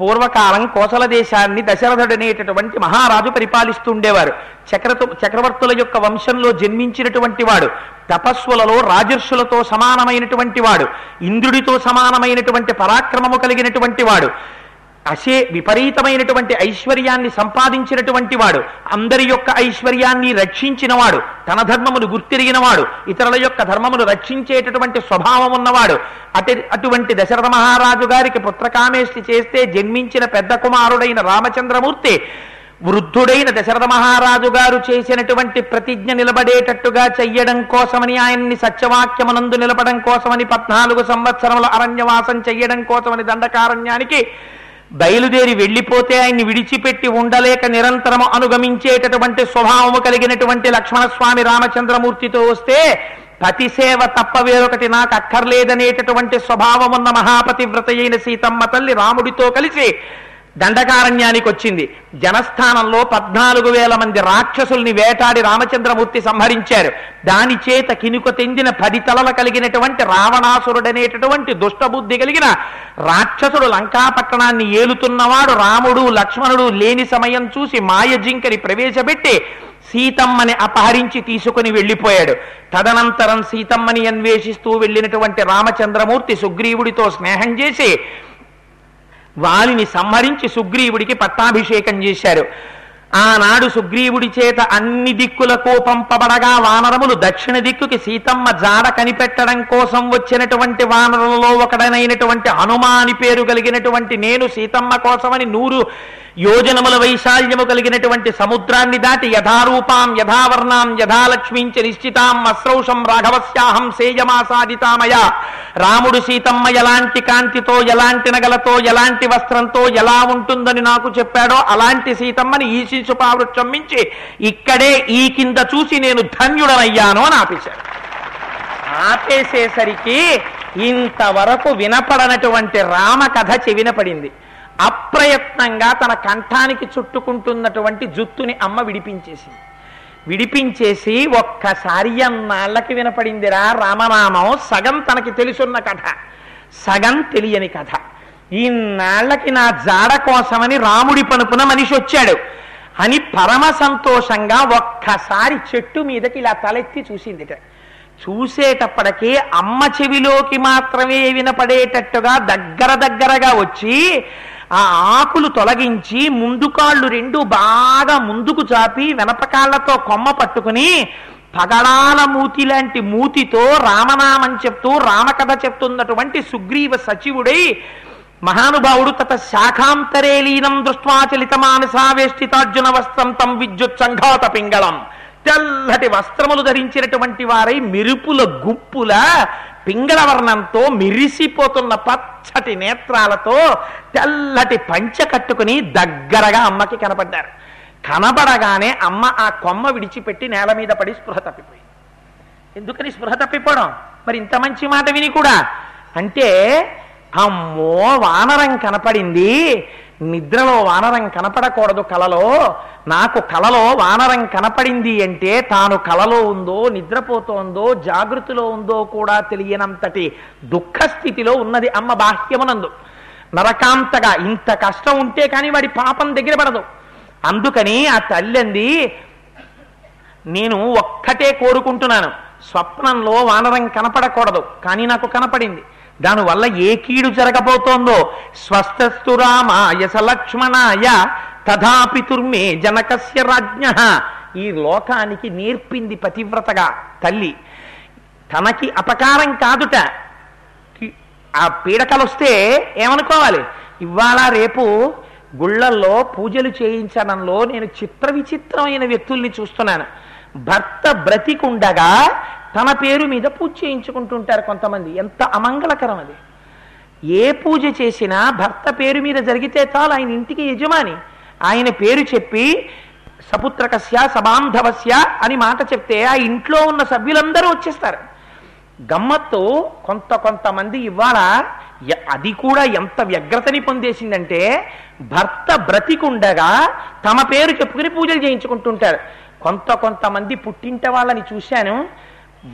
పూర్వకాలం కోసల దేశాన్ని దశరథుడనేటటువంటి మహారాజు పరిపాలిస్తుండేవారు. చక్రతు చక్రవర్తుల యొక్క వంశంలో జన్మించినటువంటి వాడు తపస్సులలో రాజర్షులతో సమానమైనటువంటి వాడు ఇంద్రుడితో సమానమైనటువంటి పరాక్రమము కలిగినటువంటి వాడు. అసే విపరీతమైనటువంటి ఐశ్వర్యాన్ని సంపాదించినటువంటి వాడు అందరి యొక్క ఐశ్వర్యాన్ని రక్షించినవాడు తన ధర్మమును గుర్తిరిగినవాడు ఇతరుల యొక్క ధర్మమును రక్షించేటటువంటి స్వభావం ఉన్నవాడు. అటు అటువంటి దశరథ మహారాజు గారికి పుత్రకామేష్టి చేస్తే జన్మించిన పెద్ద కుమారుడైన రామచంద్రమూర్తి వృద్ధుడైన దశరథ మహారాజు గారు చేసినటువంటి ప్రతిజ్ఞ నిలబడేటట్టుగా చెయ్యడం కోసమని ఆయన్ని సత్యవాక్యమునందు నిలపడం కోసమని పద్నాలుగు సంవత్సరముల అరణ్యవాసం చెయ్యడం కోసమని దండకారణ్యానికి బయలుదేరి వెళ్ళిపోతే ఆయన్ని విడిచిపెట్టి ఉండలేక నిరంతరము అనుగమించేటటువంటి స్వభావము కలిగినటువంటి లక్ష్మణస్వామి రామచంద్రమూర్తితో వస్తే పతిసేవ తప్ప వేరొకటి నాకు అక్కర్లేదనేటటువంటి స్వభావం ఉన్న మహాపతివ్రత అయిన సీతమ్మ తల్లి రాముడితో కలిసి దండకారణ్యానికి వచ్చింది జనస్థానంలో పద్నాలుగు వేల మంది రాక్షసుల్ని వేటాడి రామచంద్రమూర్తి సంహరించారు. దాని చేత కినుక తెందిన పది తలల కలిగినటువంటి రావణాసురుడనేటటువంటి దుష్టబుద్ధి కలిగిన రాక్షసుడు లంకాపట్టణాన్ని ఏలుతున్నవాడు రాముడు లక్ష్మణుడు లేని సమయం చూసి మాయ జింకని ప్రవేశపెట్టి సీతమ్మని అపహరించి తీసుకుని వెళ్ళిపోయాడు. తదనంతరం సీతమ్మని అన్వేషిస్తూ వెళ్ళినటువంటి రామచంద్రమూర్తి సుగ్రీవుడితో స్నేహం చేసి వాలిని సంహరించి సుగ్రీవుడికి పట్టాభిషేకం చేశారు. ఆనాడు సుగ్రీవుడి చేత అన్ని దిక్కులకు పంపబడగా వానరములు దక్షిణ దిక్కుకి సీతమ్మ జాడ కనిపెట్టడం కోసం వచ్చినటువంటి వానరులలో ఒకడనైనటువంటి హనుమాని పేరు కలిగినటువంటి నేను సీతమ్మ కోసమని నూరు యోజనముల వైశాల్యము కలిగినటువంటి సముద్రాన్ని దాటి యథారూపాం యథావర్ణాం యథాలక్ష్మీంచ నిశ్చితాం అశ్రౌషం రాఘవస్యాహం సేయమాసాదితామయ. రాముడు సీతమ్మ ఎలాంటి కాంతితో ఎలాంటి నగలతో ఎలాంటి వస్త్రంతో ఎలా ఉంటుందని నాకు చెప్పాడో అలాంటి సీతమ్మని ఈ శిశుపావృక్షం మించి ఇక్కడే ఈ కింద చూసి నేను ధన్యుడనయ్యాను అని ఆపేశాడు. ఆపేసేసరికి ఇంతవరకు వినపడనటువంటి రామకథ చెవిన పడింది అప్రయత్నంగా తన కంఠానికి చుట్టుకుంటున్నటువంటి జుత్తుని అమ్మ విడిపించేసింది. విడిపించేసి ఒక్కసారి అన్నాళ్ళకి వినపడిందిరా రామనామం సగం తనకి తెలుసున్న కథ. సగం తెలియని కథ. ఇన్నాళ్ళకి నా జాడ కోసమని రాముడి పనుపున మనిషి వచ్చాడు. అని పరమ సంతోషంగా ఒక్కసారి చెట్టు మీదకి ఇలా తలెత్తి చూసిందిట. చూసేటప్పటికీ అమ్మ చెవిలోకి మాత్రమే వినపడేటట్టుగా దగ్గర దగ్గరగా వచ్చి ఆ ఆకులు తొలగించి ముందు కాళ్ళు రెండు బాగా ముందుకు చాపి వెనపకాళ్ళతో కొమ్మ పట్టుకుని పగడాల మూతి లాంటి మూతితో రామనామం చెప్తూ రామకథ చెప్తున్నటువంటి సుగ్రీవ సచివుడై మహానుభావుడు తత శాఖాంతరే లీనం దృష్ట్వా చలిత మానసావేష్టితార్జున వస్త్రం తం విద్యుత్ సంఘాత పింగళం. తెల్లటి వస్త్రములు ధరించినటువంటి వారై మెరుపుల గుప్పుల పింగళ వర్ణంతో మిరిసిపోతున్న పచ్చటి నేత్రాలతో తెల్లటి పంచె కట్టుకుని దగ్గరగా అమ్మకి కనపడ్డారు. కనబడగానే అమ్మ ఆ కొమ్మ విడిచిపెట్టి నేల మీద పడి స్పృహ తప్పిపోయింది. ఎందుకని స్పృహ తప్పిపోవడం? మరి ఇంత మంచి మాట విని కూడా? అంటే అమ్మో వానరం కనపడింది. నిద్రలో వానరం కనపడకూడదు కలలో. నాకు కలలో వానరం కనపడింది అంటే తాను కలలో ఉందో నిద్రపోతోందో జాగృతిలో ఉందో కూడా తెలియనంతటి దుఃఖ స్థితిలో ఉన్నది అమ్మ బాహ్యమునందు. నరకాంతగా ఇంత కష్టం ఉంటే కానీ వాడి పాపం దగ్గర పడదు. అందుకని ఆ తల్లింది నేను ఒక్కటే కోరుకుంటున్నాను. స్వప్నంలో వానరం కనపడకూడదు. కానీ నాకు కనపడింది. దానివల్ల ఏ కీడు జరగబోతోందో? స్వస్థస్తు రామాయ సలక్ష్మణాయ తథాపితుర్మే జనకస్య రాజ్ఞ. ఈ లోకానికి నేర్పింది పతివ్రతగా తల్లి. తనకి అపకారం కాదుట. ఆ పీడకలు వస్తే ఏమనుకోవాలి? ఇవాళ రేపు గుళ్ళల్లో పూజలు చేయించడంలో నేను చిత్ర విచిత్రమైన వ్యక్తుల్ని చూస్తున్నాను. భర్త బ్రతికుండగా తన పేరు మీద పూజ చేయించుకుంటుంటారు కొంతమంది. ఎంత అమంగళకరం అది. ఏ పూజ చేసినా భర్త పేరు మీద జరిగితే చాలు ఆయన ఇంటికి యజమాని. ఆయన పేరు చెప్పి సపుత్రకస్య సబాంధవస్య అని మాట చెప్తే ఆ ఇంట్లో ఉన్న సభ్యులందరూ వచ్చేస్తారు. గమ్మత్తు కొంత కొంతమంది ఇవాళ అది కూడా ఎంత వ్యగ్రతని పొందేసిందంటే భర్త బ్రతికుండగా తమ పేరు చెప్పుకుని పూజలు చేయించుకుంటుంటారు. కొంత కొంతమంది పుట్టింట వాళ్ళని చూశాను.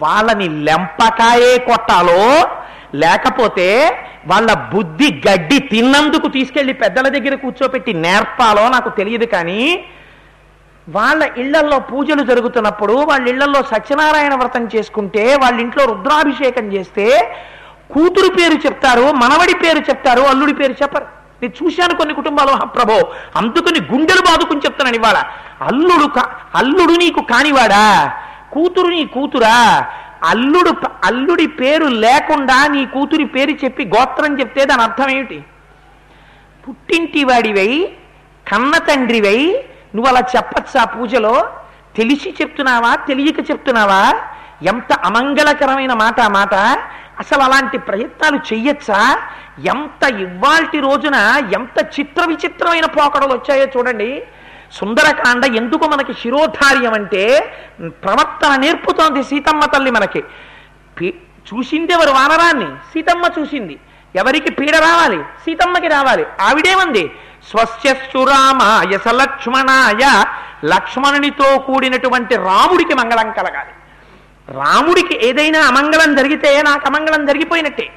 వాళ్ళని లెంపకాయే కొట్టాలో లేకపోతే వాళ్ళ బుద్ధి గడ్డి తిన్నందుకు తీసుకెళ్ళి పెద్దల దగ్గర కూర్చోపెట్టి నేర్పాలో నాకు తెలియదు కానీ వాళ్ళ ఇళ్ళల్లో పూజలు జరుగుతున్నప్పుడు వాళ్ళ ఇళ్ళలో సత్యనారాయణ వ్రతం చేసుకుంటే వాళ్ళ ఇంట్లో రుద్రాభిషేకం చేస్తే కూతురు పేరు చెప్తారు మనవడి పేరు చెప్తారు అల్లుడి పేరు చెప్పరు. నేను చూశాను కొన్ని కుటుంబాలు ప్రభో అందుకని గుండెలు బాదుకుని చెప్తున్నాను ఇవాళ. అల్లుడు కా- అల్లుడు నీకు కానివాడా? కూతురు నీ కూతురా అల్లుడు అల్లుడి పేరు లేకుండా నీ కూతురి పేరు చెప్పి గోత్రం చెప్తే దాని అర్థం ఏమిటి? పుట్టింటి వాడివై కన్న తండ్రివై నువ్వు అలా చెప్పచ్చా పూజలో? తెలిసి చెప్తున్నావా? తెలియక చెప్తున్నావా? ఎంత అమంగళకరమైన మాట ఆ మాట? అసలు అలాంటి ప్రయత్నాలు చెయ్యొచ్చా? ఎంత ఇవాల్టి రోజున ఎంత చిత్ర విచిత్రమైన పోకడలు వచ్చాయో చూడండి. సుందరకాండ ఎందుకు మనకి శిరోధార్యం అంటే ప్రవర్తన నేర్పుతోంది సీతమ్మ తల్లి మనకి. పీ- చూసింది ఎవరు వానరాన్ని? సీతమ్మ చూసింది. ఎవరికి పీడ రావాలి? సీతమ్మకి రావాలి. ఆవిడేమంది స్వస్యస్సు రామాయ సలక్ష్మణాయ లక్ష్మణునితో కూడినటువంటి రాముడికి మంగళం కలగాలి. రాముడికి ఏదైనా అమంగళం జరిగితే నాకు అమంగళం జరిగిపోయినట్టే.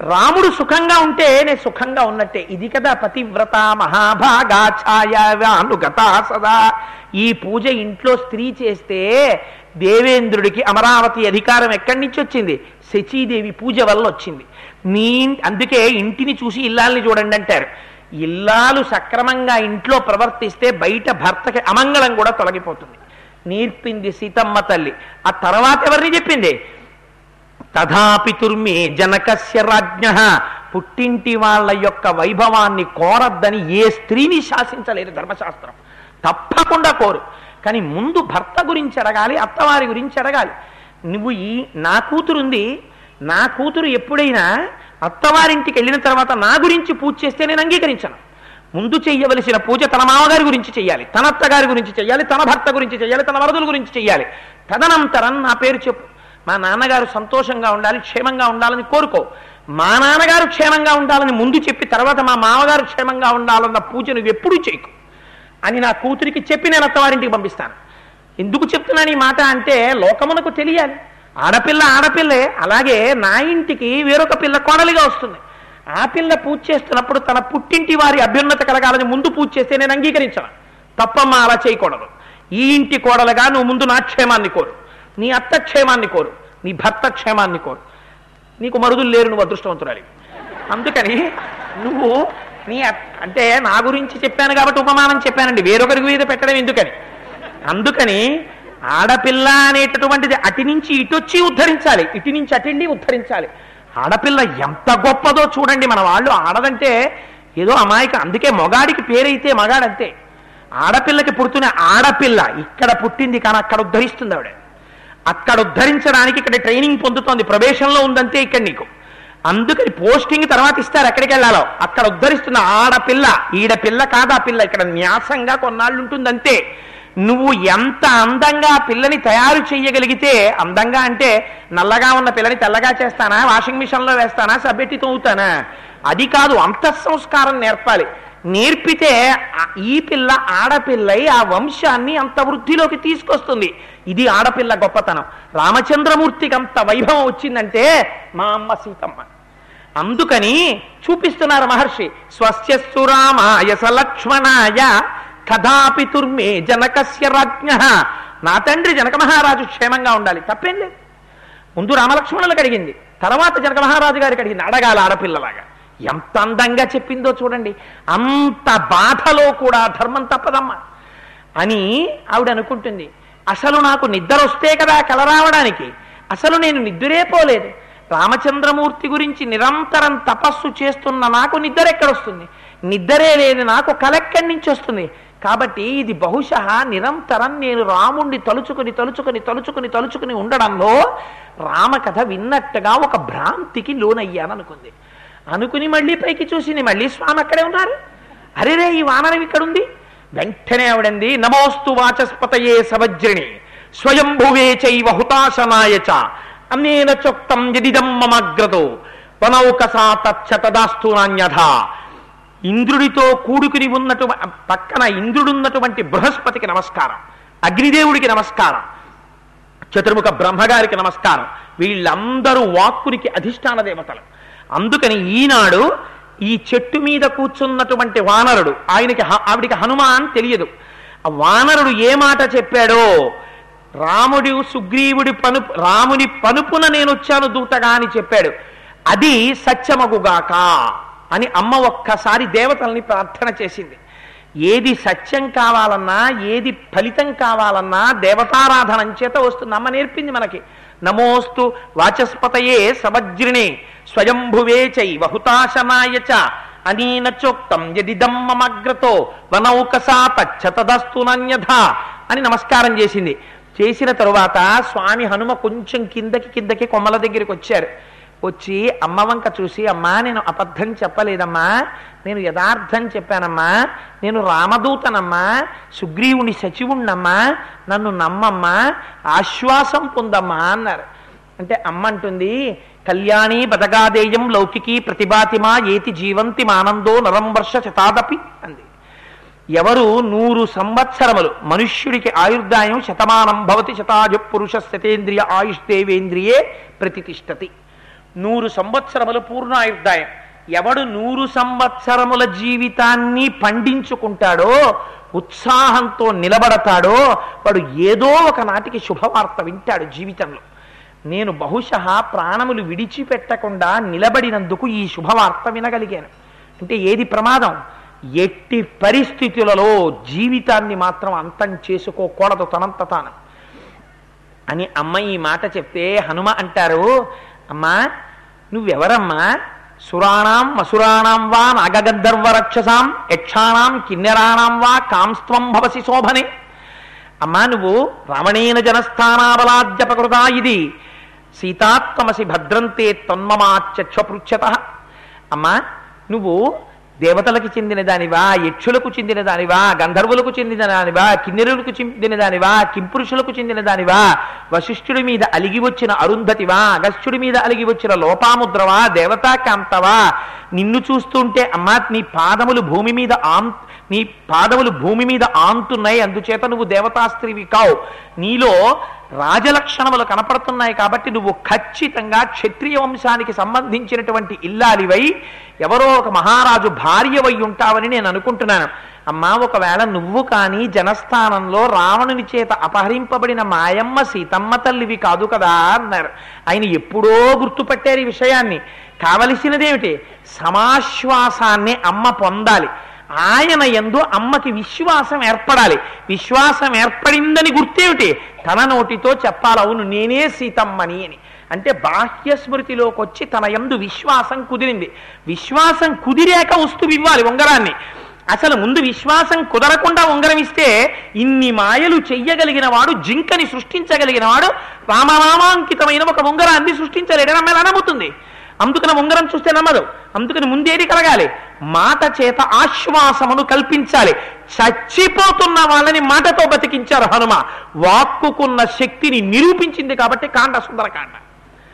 రాముడు సుఖంగా ఉంటే నేను సుఖంగా ఉన్నట్టే. ఇది కదా పతివ్రత మహాభాగా ఛాయానుగత సదా. ఈ పూజ ఇంట్లో స్త్రీ చేస్తే దేవేంద్రుడికి అమరావతి అధికారం ఎక్కడి నుంచి వచ్చింది? శచీదేవి పూజ వల్ల వచ్చింది. నీ అందుకే ఇంటిని చూసి ఇల్లాల్ని చూడండి అంటారు. ఇల్లాలు సక్రమంగా ఇంట్లో ప్రవర్తిస్తే బయట భర్తకి అమంగళం కూడా తొలగిపోతుంది. నేర్పింది సీతమ్మ తల్లి. ఆ తర్వాత ఎవరిని చెప్పింది? తథాపితుర్మే జనకస్య రాజ్ఞ. పుట్టింటి వాళ్ళ యొక్క వైభవాన్ని కోరద్దని ఏ స్త్రీని శాసించలేదు ధర్మశాస్త్రం. తప్పకుండా కోరు. కానీ ముందు భర్త గురించి అడగాలి అత్తవారి గురించి అడగాలి. నువ్వు ఈ నా కూతురుంది నా కూతురు ఎప్పుడైనా అత్తవారింటికి వెళ్ళిన తర్వాత నా గురించి పూజ చేస్తే నేను అంగీకరించను. ముందు చేయవలసిన పూజ తన మామగారి గురించి చెయ్యాలి తన అత్తగారి గురించి చెయ్యాలి తన భర్త గురించి చెయ్యాలి తన వరదుల గురించి చెయ్యాలి. తదనంతరం నా పేరు చెప్పు. మా నాన్నగారు సంతోషంగా ఉండాలి క్షేమంగా ఉండాలని కోరుకో. మా నాన్నగారు క్షేమంగా ఉండాలని ముందు చెప్పి తర్వాత మా మామగారు క్షేమంగా ఉండాలన్న పూజ నువ్వు ఎప్పుడూ చేయకు. అని నా కూతురికి చెప్పి నేను అత్తవారింటికి పంపిస్తాను. ఎందుకు చెప్తున్నాను ఈ మాట అంటే లోకమునకు తెలియాలి. ఆడపిల్ల ఆడపిల్లే అలాగే నా ఇంటికి వేరొక పిల్ల కోడలిగా వస్తుంది. ఆ పిల్ల పూజ చేస్తున్నప్పుడు తన పుట్టింటి వారి అభ్యున్నత కలగాలని ముందు పూజ చేస్తే నేను అంగీకరించను. తప్పమ్మ అలా చేయకూడదు. ఈ ఇంటి కోడలుగా నువ్వు ముందు నా క్షేమాన్ని కోరు. నీ అత్త క్షేమాన్ని కోరు. నీ భర్త క్షేమాన్ని కోరు. నీకు మరుదులు లేరు నువ్వు అదృష్టవంతురాలి అందుకని నువ్వు నీ అంటే నా గురించి చెప్పాను కాబట్టి ఉపమానం చెప్పానండి. వేరొకరి మీద పెట్టడం ఎందుకని? అందుకని ఆడపిల్ల అనేటటువంటిది అటు నుంచి ఇటొచ్చి ఉద్ధరించాలి. ఇటు నుంచి అటెండి ఉద్ధరించాలి. ఆడపిల్ల ఎంత గొప్పదో చూడండి మన వాళ్ళు. ఆడదంటే ఏదో అమాయక. అందుకే మొగాడికి పేరైతే మగాడంతే. ఆడపిల్లకి పుడుతున్న ఆడపిల్ల ఇక్కడ పుట్టింది కానీ అక్కడ ఉద్ధరిస్తుంది ఆవిడ. అక్కడ ఉద్ధరించడానికి ఇక్కడ ట్రైనింగ్ పొందుతోంది. ప్రవేశంలో ఉందంతే ఇక్కడ నీకు. అందుకని పోస్టింగ్ తర్వాత ఇస్తారు ఎక్కడికి వెళ్ళాలో. అక్కడ ఉద్ధరిస్తున్న ఆడపిల్ల ఈడ పిల్ల కాదా పిల్ల? ఇక్కడ న్యాసంగా కొన్నాళ్ళు ఉంటుంది అంతే నువ్వు ఎంత అందంగా పిల్లని తయారు చేయగలిగితే అందంగా అంటే నల్లగా ఉన్న పిల్లని తెల్లగా చేస్తానా? వాషింగ్ మిషన్లో వేస్తానా? సబ్బెట్టి తోగుతానా అది కాదు అంత సంస్కారం నేర్పాలి. నేర్పితే ఈ పిల్ల ఆడపిల్లై ఆ వంశాన్ని అంత వృద్ధిలోకి తీసుకొస్తుంది. ఇది ఆడపిల్ల గొప్పతనం. రామచంద్రమూర్తికి అంత వైభవం వచ్చిందంటే మా అమ్మ సీతమ్మ. అందుకని చూపిస్తున్నారు మహర్షి స్వస్యస్సు రామాయ సలక్ష్మణాయ కథాపితుర్మే జనకస్య రాజ్ఞ. నా తండ్రి జనక మహారాజు క్షేమంగా ఉండాలి తప్పేం లేదు. ముందు రామలక్ష్మణులకు అడిగింది తర్వాత జనక మహారాజు గారికి అడిగింది అడగాల ఆడపిల్లలాగా. ఎంత అందంగా చెప్పిందో చూడండి. అంత బాధలో కూడా ధర్మం తప్పదమ్మా. అని ఆవిడ అనుకుంటుంది. అసలు నాకు నిద్ర వస్తే కదా కల రావడానికి అసలు నేను నిద్రే పోలేదు రామచంద్రమూర్తి గురించి నిరంతరం తపస్సు చేస్తున్న నాకు నిద్ర ఎక్కడొస్తుంది నిద్రే లేని నాకు కలెక్కడి నుంచి వస్తుంది కాబట్టి ఇది బహుశా నిరంతరం నేను రాముణ్ణి తలుచుకుని తలుచుకుని తలుచుకుని తలుచుకుని ఉండడంలో రామకథ విన్నట్టుగా ఒక భ్రాంతికి లోనయ్యాననుకుంది. అనుకుని మళ్ళీ పైకి చూసింది మళ్ళీ స్వామి అక్కడే ఉన్నారు. అరేరే ఈ వానరం ఇక్కడుంది. వెంటనే ఆవిడంది నమోస్తు వాచస్పతయే సవజ్రిణి స్వయంభువే చైవ హుతాశనాయ చ. అన్నేన చొక్తం యదిదం మమగ్రతో. వనౌకసా తచ్చతదాస్తు నాణ్యథ. ఇంద్రుడితో కూడుకుని ఉన్నటువంటి పక్కన ఇంద్రుడున్నటువంటి బృహస్పతికి నమస్కారం అగ్నిదేవుడికి నమస్కారం చతుర్ముఖ బ్రహ్మగారికి నమస్కారం. వీళ్ళందరూ వాక్కునికి అధిష్టాన దేవతలు. అందుకని ఈనాడు ఈ చెట్టు మీద కూర్చున్నటువంటి వానరుడు ఆయనకి ఆవిడికి ఆవిడికి హనుమాన్ తెలియదు. ఆ వానరుడు ఏ మాట చెప్పాడో రాముడు సుగ్రీవుడి పను రాముని పనుపున నేను వచ్చాను దూతగా అని చెప్పాడు. అది సత్యమగుగాక అని అమ్మ ఒక్కసారి దేవతల్ని ప్రార్థన చేసింది. ఏది సత్యం కావాలన్నా ఏది ఫలితం కావాలన్నా దేవతారాధనం చేత వస్తుంది. అమ్మ నేర్పింది మనకి. నమోస్తు వాచస్పతయే సవజ్రిణే స్వయంభువే చై వహుతాశనాయ చ. అనీన చోక్తం యదిదం మమగ్రతో వనౌకసా తచ్చతదస్తు నన్యథ అని నమస్కారం చేసింది. చేసిన తరువాత స్వామి హనుమ కొంచెం కిందకి కిందకి కొమ్మల దగ్గరికి వచ్చారు. వచ్చి అమ్మ వంక చూసి అమ్మా నేను అబద్ధం చెప్పలేదమ్మా. నేను యథార్థం చెప్పానమ్మా. నేను రామదూతనమ్మా. సుగ్రీవుని సచివుణ్ణమ్మా నన్ను నమ్మమ్మా. ఆశ్వాసం పొందమ్మా అన్నారు. అంటే అమ్మ అంటుంది కళ్యాణి బదగాదేయం లౌకికి ప్రతిభాతిమా ఏతి జీవంతి మానందో నరం వర్ష శతాదపి అంది. ఎవరు నూరు సంవత్సరములు మనుష్యుడికి ఆయుర్దాయం శతమానం భవతి శతాజ పురుష శతేంద్రియ ఆయుష్ దేవేంద్రియే ప్రతిష్టతి నూరు సంవత్సరములు పూర్ణాయుర్దాయం ఎవడు నూరు సంవత్సరముల జీవితాన్ని పండించుకుంటాడో ఉత్సాహంతో నిలబడతాడో వాడు ఏదో ఒక నాటికి శుభవార్త వింటాడు జీవితంలో. నేను బహుశా ప్రాణములు విడిచిపెట్టకుండా నిలబడినందుకు ఈ శుభవార్త వినగలిగాను. అంటే ఏది ప్రమాదం? ఎట్టి పరిస్థితులలో జీవితాన్ని మాత్రం అంతం చేసుకోకూడదు తనంత తాను. అని అమ్మ ఈ మాట చెప్తే హనుమ అంటారు అమ్మా నువ్వెవరమ్మా? సురాణాం మసురాణాం వా నాగగంధర్వ రక్షసాం యక్షాణం కిన్నెరాణం వా కాంస్త్వం భవసి శోభనే. అమ్మా నువ్వు రావణేన జనస్థానాబలాద్యపకృతా ఇది. సీతాత్మసి భద్రంతే తన్మమాచక్షపృచ్ఛత అమ్మా నువ్వు దేవతలకు చెందిన దానివా యక్షులకు చెందిన దానివా గంధర్వులకు చెందిన దానివా కిన్నెరులకు చెందిన దానివా కింపురుషులకు చెందిన దానివా వశిష్ఠుడి మీద అలిగి వచ్చిన అరుంధతివా అగస్త్యుడి మీద అలిగి వచ్చిన లోపాముద్రవా దేవతాకాంతవా నిన్ను చూస్తుంటే అమ్మా నీ పాదములు భూమి మీద ఆం నీ పాదములు భూమి మీద ఆంతున్నాయి అందుచేత నువ్వు దేవతాస్త్రీవి కావు. నీలో రాజలక్షణములు కనపడుతున్నాయి కాబట్టి నువ్వు ఖచ్చితంగా క్షత్రియ వంశానికి సంబంధించినటువంటి ఇల్లాలివై ఎవరో ఒక మహారాజు భార్యవై ఉంటావని నేను అనుకుంటున్నాను. అమ్మా ఒకవేళ నువ్వు కానీ జనస్థానంలో రావణుని చేత అపహరింపబడిన మాయమ్మ సీతమ్మ తల్లివి కాదు కదా అన్నారు. ఆయన ఎప్పుడో గుర్తుపట్టారు ఈ విషయాన్ని. కావలసినదేమిటి? సమాశ్వాసాన్ని అమ్మ పొందాలి. ఆయన ఎందు అమ్మకి విశ్వాసం ఏర్పడాలి. విశ్వాసం ఏర్పడిందని గుర్తేమిటి? తన నోటితో చెప్పాలవును నేనే సీతమ్మని అని. అంటే బాహ్య స్మృతిలోకి వచ్చి తన ఎందు విశ్వాసం కుదిరింది. విశ్వాసం కుదిరాక వస్తువు ఇవ్వాలి ఉంగరాన్ని. అసలు ముందు విశ్వాసం కుదరకుండా ఉంగరం ఇస్తే ఇన్ని మాయలు చెయ్యగలిగిన వాడు జింకని సృష్టించగలిగిన వాడు రామరామాంకితమైన ఒక ఉంగరాన్ని సృష్టించలేడని అమ్మాయి నమ్ముతుంది అందుకని ఉంగరం చూస్తే నమ్మదు. అందుకని ముందేది కలగాలి? మాట చేత ఆశ్వాసమును కల్పించాలి. చచ్చిపోతున్న వాళ్ళని మాటతో బతికించారు హనుమ. వాక్కుకున్న శక్తిని నిరూపించింది కాబట్టి కాండ సుందరకాండ.